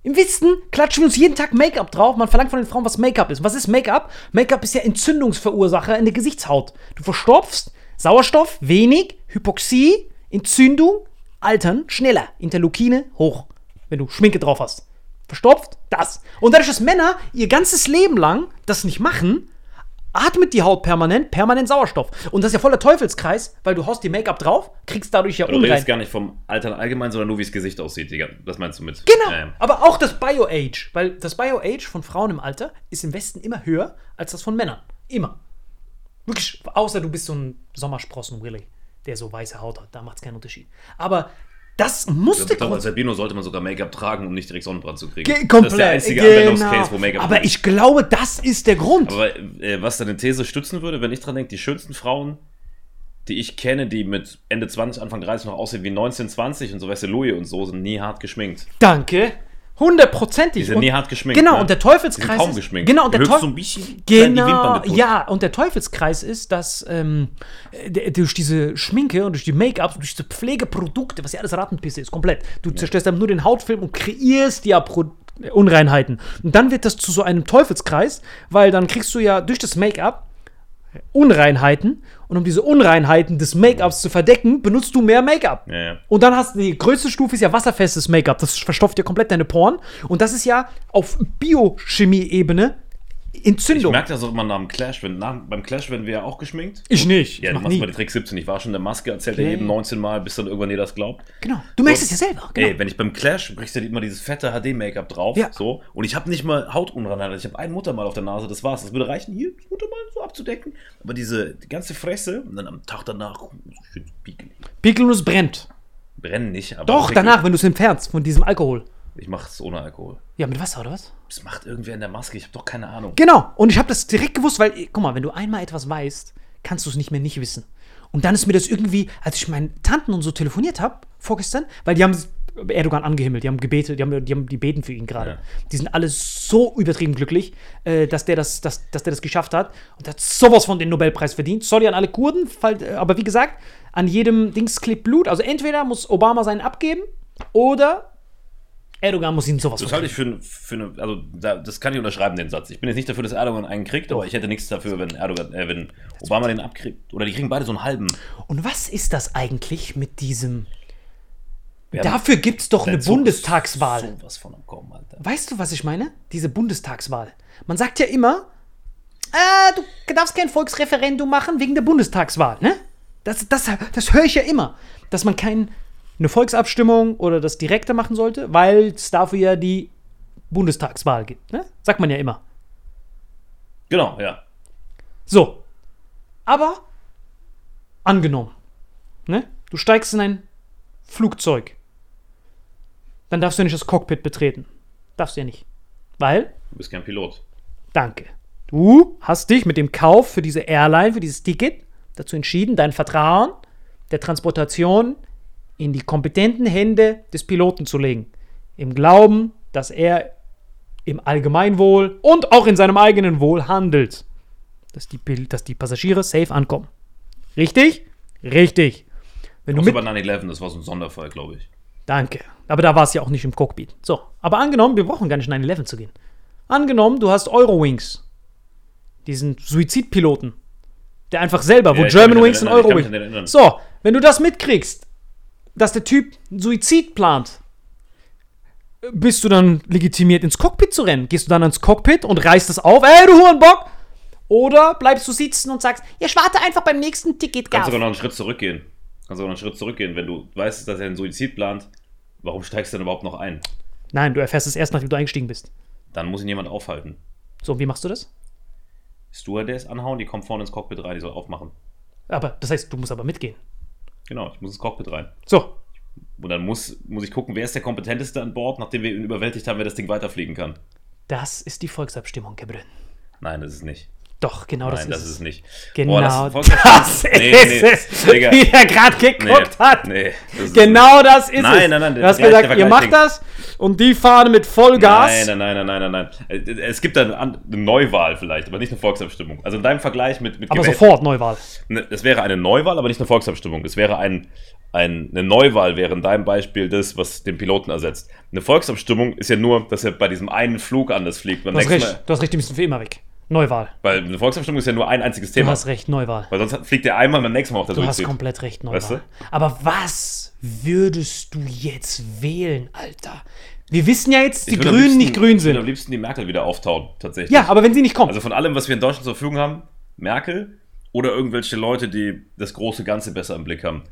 Im Westen klatschen wir uns jeden Tag Make-up drauf. Man verlangt von den Frauen, was Make-up ist. Was ist Make-up? Make-up ist ja Entzündungsverursacher in der Gesichtshaut. Du verstopfst, Sauerstoff, wenig, Hypoxie, Entzündung, Altern, schneller, Interleukine, hoch, wenn du Schminke drauf hast. Verstopft, das. Und dadurch, dass Männer ihr ganzes Leben lang das nicht machen, atmet die Haut permanent, permanent Sauerstoff. Und das ist ja voller Teufelskreis, weil du haust dir Make-up drauf, kriegst dadurch ja Du Unrein. redest gar nicht vom Altern allgemein, sondern nur wie das Gesicht aussieht, Digga. Das meinst du mit. Genau, Ähm, aber auch das Bio-Age, weil das Bio-Age von Frauen im Alter ist im Westen immer höher als das von Männern. Immer. Wirklich, außer du bist so ein Sommersprossen-Willy, der so weiße Haut hat, da macht es keinen Unterschied. Aber das musste ich glaube, als Albino sollte man sogar Make-up tragen, um nicht direkt Sonnenbrand zu kriegen. Ge- komplett. Das ist der einzige genau. Anwendungscase, wo Make-up Aber ich glaube, das ist der Grund. Aber äh, was deine These stützen würde, wenn ich dran denke, die schönsten Frauen, die ich kenne, die mit Ende 20, Anfang 30 noch aussehen wie 19, 20 und so, weißt du, Louis und so, sind nie hart geschminkt. Danke. Hundertprozentig. Die sind Und- nie hart geschminkt. Genau, ne? und der Die Teufelskreis. sind kaum ist- geschminkt. Genau, und der Höchst so Teufel. ein bisschen die Genau, ja, und der Teufelskreis ist, dass ähm, äh, durch diese Schminke und durch die Make-ups und durch diese Pflegeprodukte, was ja alles Rattenpisse ist, komplett. Du zerstörst dann nur den Hautfilm und kreierst ja Pro äh, Unreinheiten. Und dann wird das zu so einem Teufelskreis, weil dann kriegst du ja durch das Make-up Unreinheiten und um diese Unreinheiten des Make-ups zu verdecken, benutzt du mehr Make-up. Ja, ja. Und dann hast du die größte Stufe ist ja wasserfestes Make-up. Das verstopft dir komplett deine Poren. Und das ist ja auf Biochemie-Ebene Ich Entzündung. merke das auch immer nach dem Clash. Wenn, nach, beim Clash werden wir ja auch geschminkt. Ich nicht. Ja, ich du mach machst nie. mal die Trick 17. Ich war schon in der Maske, erzählt Okay. er jedem 19 Mal, bis dann irgendwann jeder das glaubt. Genau. Du merkst es ja selber. Genau. Ey, wenn ich beim Clash kriegst du immer dieses fette HD-Make-up drauf. Ja. So. Und ich habe nicht mal Hautunreinheit. Ich habe ein Muttermal auf der Nase, das war's. Das würde reichen, hier das Muttermal so abzudecken. Aber diese die ganze Fresse und dann am Tag danach schön piekelig. Pickelnuss brennt. Brennen nicht, aber. Doch, danach, wenn du es entfernst von diesem Alkohol. Ich mach's ohne Alkohol. Ja, mit Wasser oder was? Das macht irgendwer in der Maske. Ich habe doch keine Ahnung. Genau. Und ich habe das direkt gewusst, weil, guck mal, wenn du einmal etwas weißt, kannst du es nicht mehr nicht wissen. Und dann ist mir das irgendwie, als ich meinen Tanten und so telefoniert habe, vorgestern, weil die haben Erdogan angehimmelt, die haben gebetet, die haben die, haben die beten für ihn gerade. Ja. Die sind alle so übertrieben glücklich, äh, dass, der das, dass, dass der das geschafft hat. Und der hat sowas von den Nobelpreis verdient. Sorry an alle Kurden, äh, aber wie gesagt, an jedem Dings klebt Blut. Also entweder muss Obama seinen abgeben oder Erdogan muss ihn sowas Das halte ich für, für eine, also da, das kann ich unterschreiben, den Satz. Ich bin jetzt nicht dafür, dass Erdogan einen kriegt, aber ich hätte nichts dafür, wenn Erdogan, äh, wenn Obama den abkriegt. Oder die kriegen beide so einen halben. Und was ist das eigentlich mit diesem. Wir Dafür gibt es doch eine so- Bundestagswahl. Sowas von Kommen, Alter. Weißt du, was ich meine? Diese Bundestagswahl. Man sagt ja immer, äh, du darfst kein Volksreferendum machen wegen der Bundestagswahl, ne? Das, das, das höre ich ja immer. Dass man keine Volksabstimmung oder das Direkte machen sollte, weil es dafür ja die Bundestagswahl gibt, ne? Sagt man ja immer. Genau, ja. So. Aber angenommen, ne? Du steigst in ein Flugzeug. Dann darfst du nicht das Cockpit betreten. Darfst du ja nicht. Weil, Du bist kein Pilot. danke. Du hast dich mit dem Kauf für diese Airline, für dieses Ticket dazu entschieden, dein Vertrauen der Transportation in die kompetenten Hände des Piloten zu legen. Im Glauben, dass er im Allgemeinwohl und auch in seinem eigenen Wohl handelt. Dass die, dass die Passagiere safe ankommen. Richtig? Richtig. Wenn du mit, bei 9-11, das war so ein Sonderfall, glaube ich. Danke. Aber da war es ja auch nicht im Cockpit. So, aber angenommen, wir brauchen gar nicht 9-11 zu gehen. Angenommen, du hast Eurowings. Diesen Suizidpiloten. Der einfach selber, wo Ja, mich Germanwings und Eurowings. So, wenn du das mitkriegst, dass der Typ einen Suizid plant, bist du dann legitimiert ins Cockpit zu rennen? Gehst du dann ins Cockpit und reißt es auf? Ey, du Hurenbock! Oder bleibst du sitzen und sagst, ja, ich warte einfach beim nächsten Ticket Kannst sogar noch einen Schritt zurückgehen. Kannst sogar noch einen Schritt zurückgehen. Wenn du weißt, dass er einen Suizid plant, warum steigst du denn überhaupt noch ein? Nein, du erfährst es erst, nachdem du eingestiegen bist. Dann muss ihn jemand aufhalten. So, wie machst du das? Stewardess anhauen, die kommt vorne ins Cockpit rein, die soll aufmachen. Aber, das heißt, du musst aber mitgehen. Genau, ich muss ins Cockpit rein. So, Und dann muss, muss ich gucken, wer ist der Kompetenteste an Bord, nachdem wir ihn überwältigt haben, wer das Ding weiterfliegen kann. das ist die Volksabstimmung, Gebrünn. Nein, das ist nicht. Doch, genau das Nein, ist das ist es. es nicht. Genau Boah, das, Volksabstimmung- Nee, nee, ist es, Digga. wie er gerade Nee, geguckt hat. nee, das ist Genau das ist Nein, es. nein, nein, Du der hast gesagt, ihr macht das und die fahren mit Vollgas. Nein, nein, nein, nein, nein, nein, nein. Es gibt da eine Neuwahl vielleicht, aber nicht eine Volksabstimmung. Also in deinem Vergleich mit, mit aber gewählten- sofort Neuwahl. Ne, Es wäre eine Neuwahl, aber nicht eine Volksabstimmung. Es wäre ein, ein, eine Neuwahl, wäre in deinem Beispiel das, was den Piloten ersetzt. Eine Volksabstimmung ist ja nur, dass er bei diesem einen Flug anders fliegt. Beim Du hast recht, Mal, du hast recht, die müssen für immer weg. Neuwahl. weil eine Volksabstimmung ist ja nur ein einziges Du Thema. hast recht, Neuwahl. Weil sonst fliegt er einmal beim nächsten Mal auf der Du hast komplett recht, Neuwahl. Weißt du? Aber was würdest du jetzt wählen, Alter? Wir wissen ja jetzt, die Grünen liebsten- nicht grün Ich würde am sind. liebsten die Merkel wieder auftauen, tatsächlich. Ja, aber wenn sie nicht kommt. Also von allem, was wir in Deutschland zur Verfügung haben, Merkel oder irgendwelche Leute, die das große Ganze besser im Blick haben.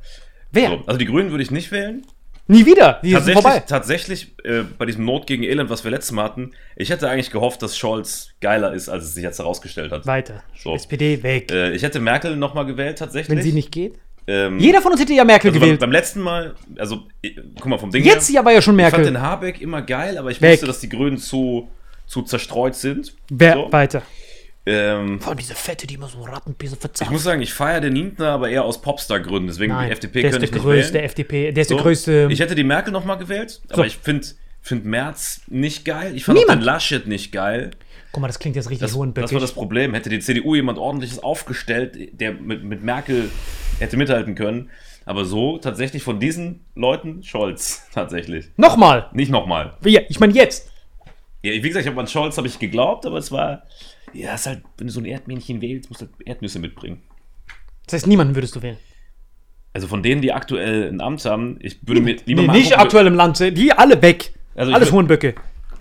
wer? So. Also die Grünen würde ich nicht wählen. Nie wieder. Die Tatsächlich, vorbei. tatsächlich äh, bei diesem Not gegen Elend, was wir letztes Mal hatten, ich hätte eigentlich gehofft, dass Scholz geiler ist, als es sich jetzt herausgestellt hat. Weiter. So. SPD weg. Äh, ich hätte Merkel nochmal gewählt, tatsächlich. wenn sie nicht geht. Ähm, Jeder von uns hätte ja Merkel also beim, gewählt. beim letzten Mal, also, ich, guck mal, vom Ding Jetzt ja aber ja schon ich fand Merkel. den Habeck immer geil, aber ich Weg. wusste, dass die Grünen zu, zu zerstreut sind. Wer So. weiter? Ähm, Vor allem diese Fette, die immer so Rattenpisse ich verzapft. muss sagen, ich feiere den Lindner, aber eher aus Popstar-Gründen. Deswegen Nein, die FDP der ist könnte der ich nicht größte wählen. FDP. Der ist So. der größte. Ich hätte die Merkel nochmal gewählt, aber So. ich finde find Merz nicht geil. Ich fand auch den Laschet nicht geil. Guck mal, das klingt jetzt richtig Das, das hohenböckig. war das Problem. Hätte die CDU jemand ordentliches aufgestellt, der mit, mit Merkel hätte mithalten können. Aber so tatsächlich von diesen Leuten Scholz tatsächlich. Nochmal. Nicht nochmal. Ja, ich meine jetzt. Ja, wie gesagt, ich habe an Scholz habe ich geglaubt, aber es war ja, es ist halt, wenn du so ein Erdmännchen wählst, musst du halt Erdnüsse mitbringen. Das heißt, niemanden würdest du wählen. Also von denen, die aktuell ein Amt haben, ich würde mir lieber Nee, mal nicht angucken- aktuell im Land. Die alle weg. Also Alles Hohenböcke.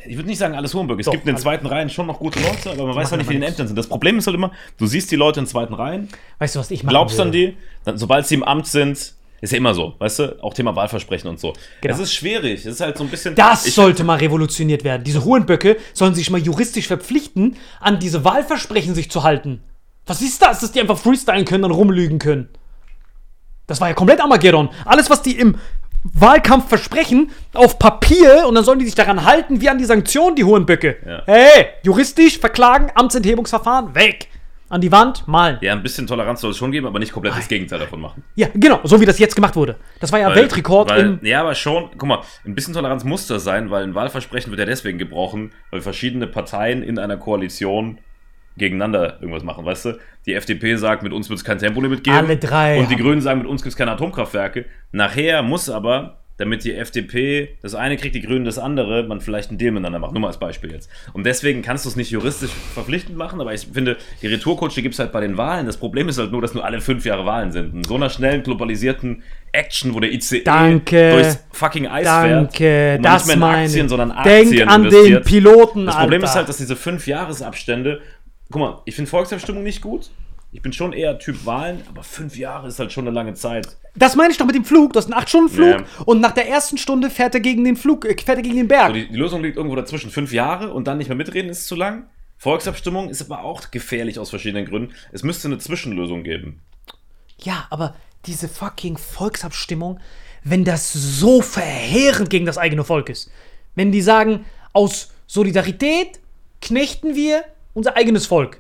Ich würde nicht sagen, alles Hohenburg. Es Doch, gibt in den zweiten Reihen schon noch gute Leute, aber man weiß halt nicht, wie die in Ämtern sind. Das Problem ist halt immer, du siehst die Leute in den zweiten Reihen, Weißt du, was ich machen glaubst an würde? die, dann, sobald sie im Amt sind, ist ja immer so, weißt du? Auch Thema Wahlversprechen und so. Genau. Es ist schwierig. Es ist halt so ein bisschen. Das sollte mal revolutioniert werden. Diese Hohenböcke sollen sich mal juristisch verpflichten, an diese Wahlversprechen sich zu halten. Was ist das, dass die einfach freestylen können und rumlügen können? Das war ja komplett Armageddon. Alles, was die im Wahlkampf versprechen, auf Papier und dann sollen die sich daran halten, wie an die Sanktionen, die Hohenböcke. Ja. Hey, juristisch verklagen, Amtsenthebungsverfahren, weg. An die Wand, malen. Ja, ein bisschen Toleranz soll es schon geben, aber nicht komplett das Gegenteil davon machen. Ja, genau, so wie das jetzt gemacht wurde. Das war ja Weil- Weltrekord weil, im. Ja, aber schon, guck mal, ein bisschen Toleranz muss das sein, weil ein Wahlversprechen wird ja deswegen gebrochen, weil verschiedene Parteien in einer Koalition gegeneinander irgendwas machen, weißt du? Die FDP sagt, mit uns wird es kein Tempolimit geben. Alle drei Und die Grünen sagen, mit uns gibt es keine Atomkraftwerke. Nachher muss aber, damit die FDP das eine kriegt, die Grünen das andere, man vielleicht einen Deal miteinander macht. Nur mal als Beispiel jetzt. Und deswegen kannst du es nicht juristisch verpflichtend machen, aber ich finde, die Retourkutsche gibt es halt bei den Wahlen. Das Problem ist halt nur, dass nur alle fünf Jahre Wahlen sind. In so einer schnellen, globalisierten Action, wo der ICE Danke. durchs fucking Eis Danke, fährt. man das nicht mehr in meine Aktien, ich. sondern Denk Aktien an den. Piloten, Das Problem Alter. ist halt, dass diese fünf Jahresabstände. Guck mal, ich finde Volksabstimmung nicht gut. Ich bin schon eher Typ Wahlen, aber fünf Jahre ist halt schon eine lange Zeit. Das meine ich doch mit dem Flug. Du hast einen 8-Stunden-Flug Ja. und nach der ersten Stunde fährt er gegen den Flug, äh, fährt er gegen den Berg. So, die, die Lösung liegt irgendwo dazwischen. Fünf Jahre und dann nicht mehr mitreden ist zu lang. Volksabstimmung ist aber auch gefährlich aus verschiedenen Gründen. Es müsste eine Zwischenlösung geben. ja, aber diese fucking Volksabstimmung, wenn das so verheerend gegen das eigene Volk ist. Wenn die sagen, aus Solidarität knechten wir unser eigenes Volk.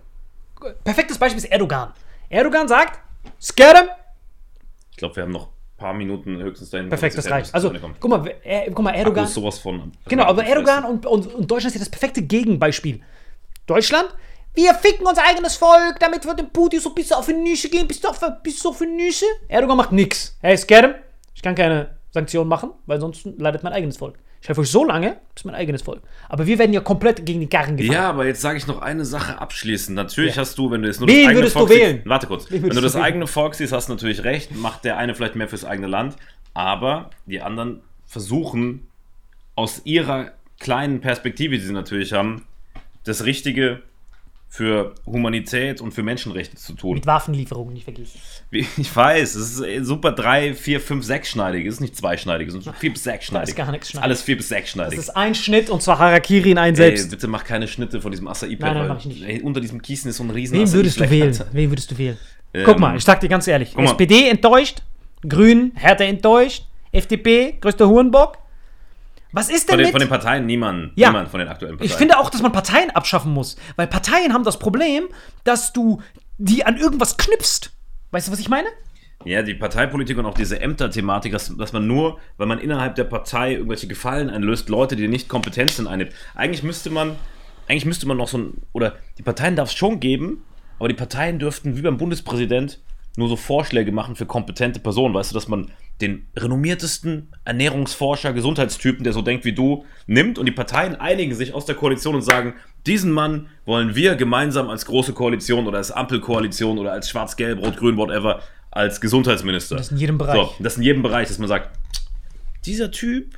Perfektes Beispiel ist Erdogan. Erdogan sagt, Skerem, Ich glaube, wir haben noch ein paar Minuten höchstens dahin. Perfekt, das reicht. Also, guck mal, er, guck mal, Akku Erdogan. ist sowas von. Genau, aber Erdogan und, und, und Deutschland ist ja das perfekte Gegenbeispiel. Deutschland, wir ficken unser eigenes Volk, damit wird dem Putin so bis auf die Nüsse gehen, bis auf, bis auf die Nüsse. Erdogan macht nix. Hey, Skerem, ich kann keine Sanktionen machen, weil sonst leidet mein eigenes Volk. Ich helfe euch so lange, bis mein eigenes Volk. Aber wir werden ja komplett gegen die Karren gefahren. Ja, aber jetzt sage ich noch eine Sache abschließend. Natürlich Ja. hast du, wenn du jetzt nur Wen das eigene würdest du Volk wählen? siehst, warte kurz. Wen Wenn du du das wählen? eigene Volk siehst, hast du natürlich recht, macht der eine vielleicht mehr fürs eigene Land, aber die anderen versuchen aus ihrer kleinen Perspektive, die sie natürlich haben, das Richtige für Humanität und für Menschenrechte zu tun. Mit Waffenlieferungen nicht vergessen. Ich weiß, es ist super drei, vier, fünf, sechsschneidig. Es ist nicht zweischneidig, es sind vier bis sechsschneidig. Da ist gar nichts schneidig. Alles vier bis Das sechsschneidig. ist ein Schnitt und zwar Harakiri in einen Ey, selbst. bitte mach keine Schnitte von diesem Acai-Pad. Nein, nein, mach ich nicht. Ey, unter diesem Kiesen ist so ein riesen Wen würdest du wählen? Wen würdest du wählen? Ähm, Guck mal, ich sag dir ganz ehrlich. SPD enttäuscht, Grünen, Hertha enttäuscht, FDP, größter Hurenbock. Was ist denn Von den, mit... von den Parteien niemand. Ja. Niemand von den aktuellen Parteien. ich finde auch, dass man Parteien abschaffen muss. Weil Parteien haben das Problem, dass du die an irgendwas knüpfst. Weißt du, was ich meine? Ja, die Parteipolitik und auch diese Ämter-Thematik, dass, dass man nur, weil man innerhalb der Partei irgendwelche Gefallen einlöst, Leute, die nicht kompetent sind, einnimmt. Eigentlich müsste man, eigentlich müsste man noch so ein, oder die Parteien darf es schon geben, aber die Parteien dürften wie beim Bundespräsident nur so Vorschläge machen für kompetente Personen. Weißt du, dass man den renommiertesten Ernährungsforscher, Gesundheitstypen, der so denkt wie du, nimmt und die Parteien einigen sich aus der Koalition und sagen, diesen Mann wollen wir gemeinsam als große Koalition oder als Ampelkoalition oder als Schwarz-Gelb, Rot-Grün, whatever, als Gesundheitsminister. Das in jedem Bereich. So, das in jedem Bereich, dass man sagt, dieser Typ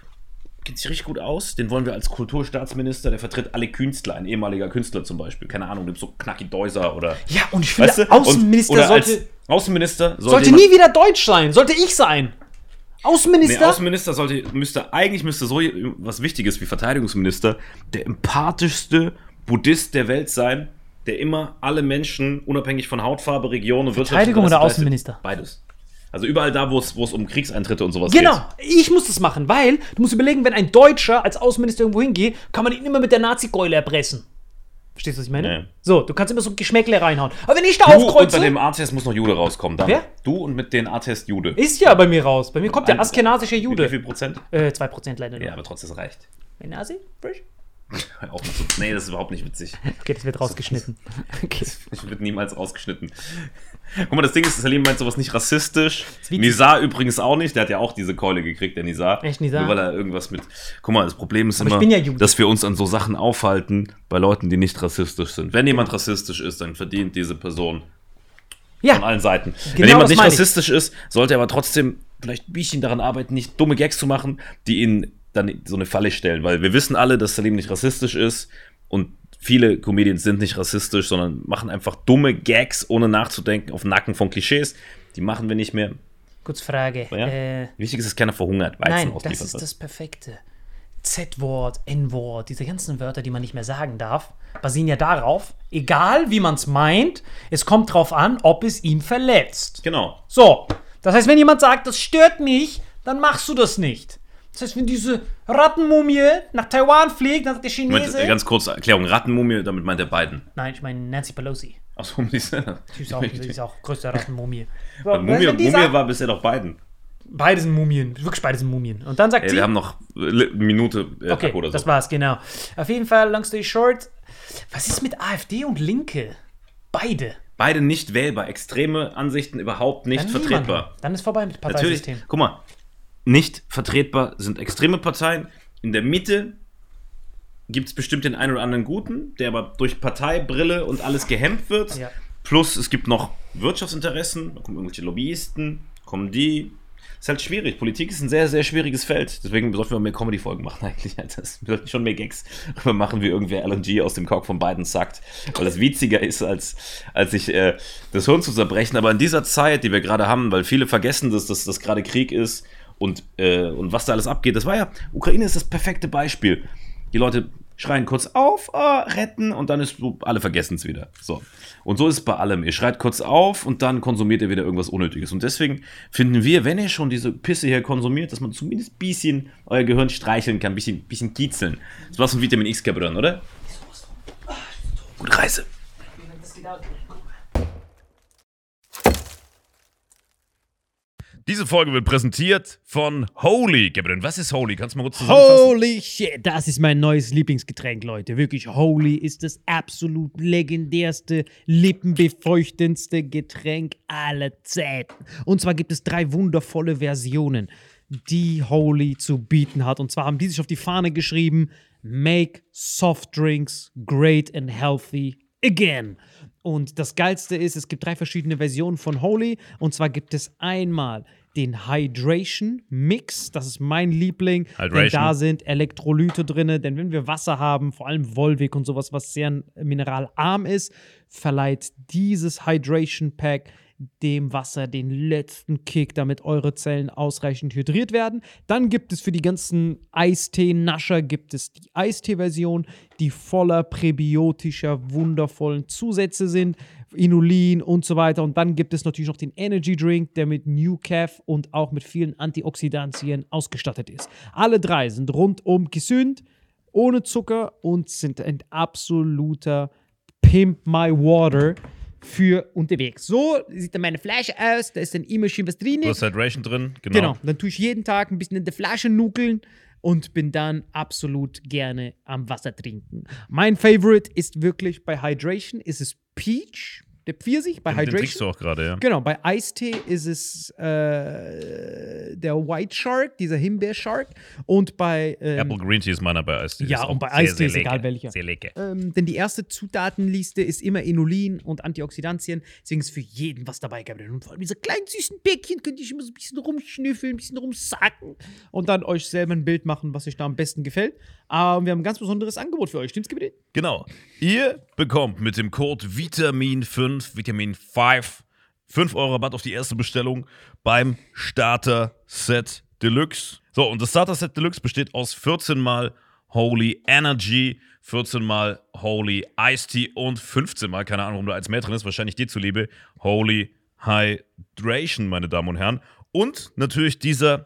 kennt sich richtig gut aus, den wollen wir als Kulturstaatsminister, der vertritt alle Künstler, ein ehemaliger Künstler zum Beispiel, keine Ahnung, nimmt so Knacki Deuser oder. Ja, und ich finde, Weißt du? Außenminister und, sollte, Außenminister sollte, sollte nie wieder deutsch sein. Sollte ich sein. Nee, Außenminister? Außenminister sollte, müsste, eigentlich müsste so was Wichtiges wie Verteidigungsminister der empathischste Buddhist der Welt sein, der immer alle Menschen, unabhängig von Hautfarbe, Region und Verteidigung oder Außenminister? Beides. Also überall da, wo es, um Kriegseintritte und sowas Genau, geht. ich muss das machen, weil du musst überlegen, wenn ein Deutscher als Außenminister irgendwo hingeht, kann man ihn immer mit der Nazi-Keule erpressen. Verstehst du, was ich meine? Nee. So, du kannst immer so Geschmäckle reinhauen. Aber wenn ich da Du und aufkreuze, bei dem A-Test muss noch Jude rauskommen. Dann. Wer? Du und mit den A-Test Jude. ist ja bei mir raus. Bei mir kommt der askenasische Wie Jude. viel Prozent? Äh, 2% leider nur. Ja, aber trotzdem, reicht. Ein Nasi? Frisch? Auch so. Nee, das ist überhaupt nicht witzig. Okay, das wird rausgeschnitten. Okay. Das wird niemals rausgeschnitten. Guck mal, das Ding ist, Salim meint sowas nicht rassistisch. Nizar übrigens auch nicht. Der hat ja auch diese Keule gekriegt, der Nizar. Echt, Nizar? Nur weil er irgendwas mit. Guck mal, das Problem ist Aber immer, ja dass wir uns an so Sachen aufhalten bei Leuten, die nicht rassistisch sind. Wenn jemand rassistisch ist, dann verdient diese Person von Ja, allen Seiten. Genau Wenn jemand das nicht rassistisch ist, sollte er aber trotzdem vielleicht ein bisschen daran arbeiten, nicht dumme Gags zu machen, die ihn dann so eine Falle stellen. Weil wir wissen alle, dass Salim nicht rassistisch ist und viele Comedians sind nicht rassistisch, sondern machen einfach dumme Gags, ohne nachzudenken, auf Nacken von Klischees. Die machen wir nicht mehr. kurz Frage. Ja? Äh, Wichtig ist, dass keiner verhungert, Weizen nein, das ist das Perfekte. Z-Wort, N-Wort, diese ganzen Wörter, die man nicht mehr sagen darf, basieren ja darauf, egal wie man es meint, es kommt drauf an, ob es ihn verletzt. Genau. So, das heißt, wenn jemand sagt, das stört mich, dann machst du das nicht. Das heißt, wenn diese Rattenmumie nach Taiwan fliegt, dann sagt der Moment, Chinese. äh, ganz kurz Erklärung. Rattenmumie, damit meint er beiden. Nein, ich meine Nancy Pelosi. Achso, die ist, Die ist auch, die ist auch größte Rattenmumie. So, Mumie, Mumie war bisher doch beiden. beide sind Mumien. Wirklich beide sind Mumien. Und dann sagt Ey, sie. wir haben noch äh, eine Minute äh, okay, oder so. das war's, genau. Auf jeden Fall, long story short. Was ist mit AfD und Linke? Beide. Beide nicht wählbar. Extreme Ansichten überhaupt nicht Dann vertretbar. Dann ist vorbei mit Natürlich, Parteisystem. guck mal, nicht vertretbar sind extreme Parteien. In der Mitte gibt es bestimmt den einen oder anderen Guten, der aber durch Parteibrille und alles gehemmt wird. Ja. Plus es gibt noch Wirtschaftsinteressen, da kommen irgendwelche Lobbyisten, kommen die. Ist halt schwierig. Politik ist ein sehr, sehr schwieriges Feld. Deswegen sollten wir mehr Comedy-Folgen machen eigentlich. Das- Wir sollten schon mehr Gags darüber machen, wie irgendwer LNG aus dem Kork von beiden sackt. Weil das witziger ist, als, als sich äh, das Hirn zu zerbrechen. Aber in dieser Zeit, die wir gerade haben, weil viele vergessen, dass das dass gerade Krieg ist und, äh, und was da alles abgeht. Das war ja, Ukraine ist das perfekte Beispiel. Die Leute schreien kurz auf, ah, retten und dann ist so, alle vergessen es wieder. So. Und so ist es bei allem. Ihr schreit kurz auf und dann konsumiert ihr wieder irgendwas Unnötiges. Und deswegen finden wir, wenn ihr schon diese Pisse hier konsumiert, dass man zumindest ein bisschen euer Gehirn streicheln kann, ein bisschen, bisschen kitzeln. Das war's von Vitamin X drin, oder? Gute Reise. Diese Folge wird präsentiert von Holy. Gabriel, was ist Holy? Kannst du mal kurz zusammenfassen? Holy shit, das ist mein neues Lieblingsgetränk, Leute. Wirklich, Holy ist das absolut legendärste, lippenbefeuchtendste Getränk aller Zeiten. Und zwar gibt es drei wundervolle Versionen, die Holy zu bieten hat. Und zwar haben die sich auf die Fahne geschrieben: Make soft drinks great and healthy again. Und das Geilste ist, es gibt drei verschiedene Versionen von Holy. Und zwar gibt es einmal den Hydration Mix, das ist mein Liebling. Denn Hydration. da sind Elektrolyte drin. Denn wenn wir Wasser haben, vor allem Volvic und sowas, was sehr mineralarm ist, verleiht dieses Hydration Pack dem Wasser den letzten Kick, damit eure Zellen ausreichend hydriert werden. Dann gibt es für die ganzen Eistee-Nascher gibt es die Eistee-Version, die voller präbiotischer, wundervollen Zusätze sind, Inulin und so weiter. Und dann gibt es natürlich noch den Energy Drink, der mit New Calf und auch mit vielen Antioxidantien ausgestattet ist. Alle drei sind rundum gesund, ohne Zucker und sind ein absoluter Pimp My Water für unterwegs. So sieht dann meine Flasche aus, da ist dann immer schön was drin. Du hast Hydration drin, genau. Genau, dann tue ich jeden Tag ein bisschen in der Flasche nuckeln und bin dann absolut gerne am Wasser trinken. Mein Favorite ist wirklich bei Hydration, ist es Peach, der Pfirsich bei Den, den trinkst du Hydration. auch gerade, ja. Genau, bei Eistee ist es äh, der White Shark, dieser Himbeer-Shark. Und bei ähm, Apple Green Tea ist meiner bei Eistee. Ja, und bei Eistee ist egal lecker. welcher. Sehr lecker. ähm, denn die erste Zutatenliste ist immer Inulin und Antioxidantien. Deswegen ist für jeden was dabei, Gabriel. Und vor allem diese kleinen süßen Bäckchen könnt ihr immer so ein bisschen rumschnüffeln, ein bisschen rumsacken und dann euch selber ein Bild machen, was euch da am besten gefällt. Aber wir haben ein ganz besonderes Angebot für euch. Stimmt's, Gabriel? Genau. Ihr bekommt mit dem Code Vitamin5, Vitamin 5, 5 Euro Rabatt auf die erste Bestellung beim Starter Set Deluxe. So, und das Starter Set Deluxe besteht aus 14 mal Holy Energy, 14 mal Holy Iced Tea und 15 mal, keine Ahnung, warum da eins mehr drin ist, wahrscheinlich dir zuliebe, Holy Hydration, meine Damen und Herren. Und natürlich dieser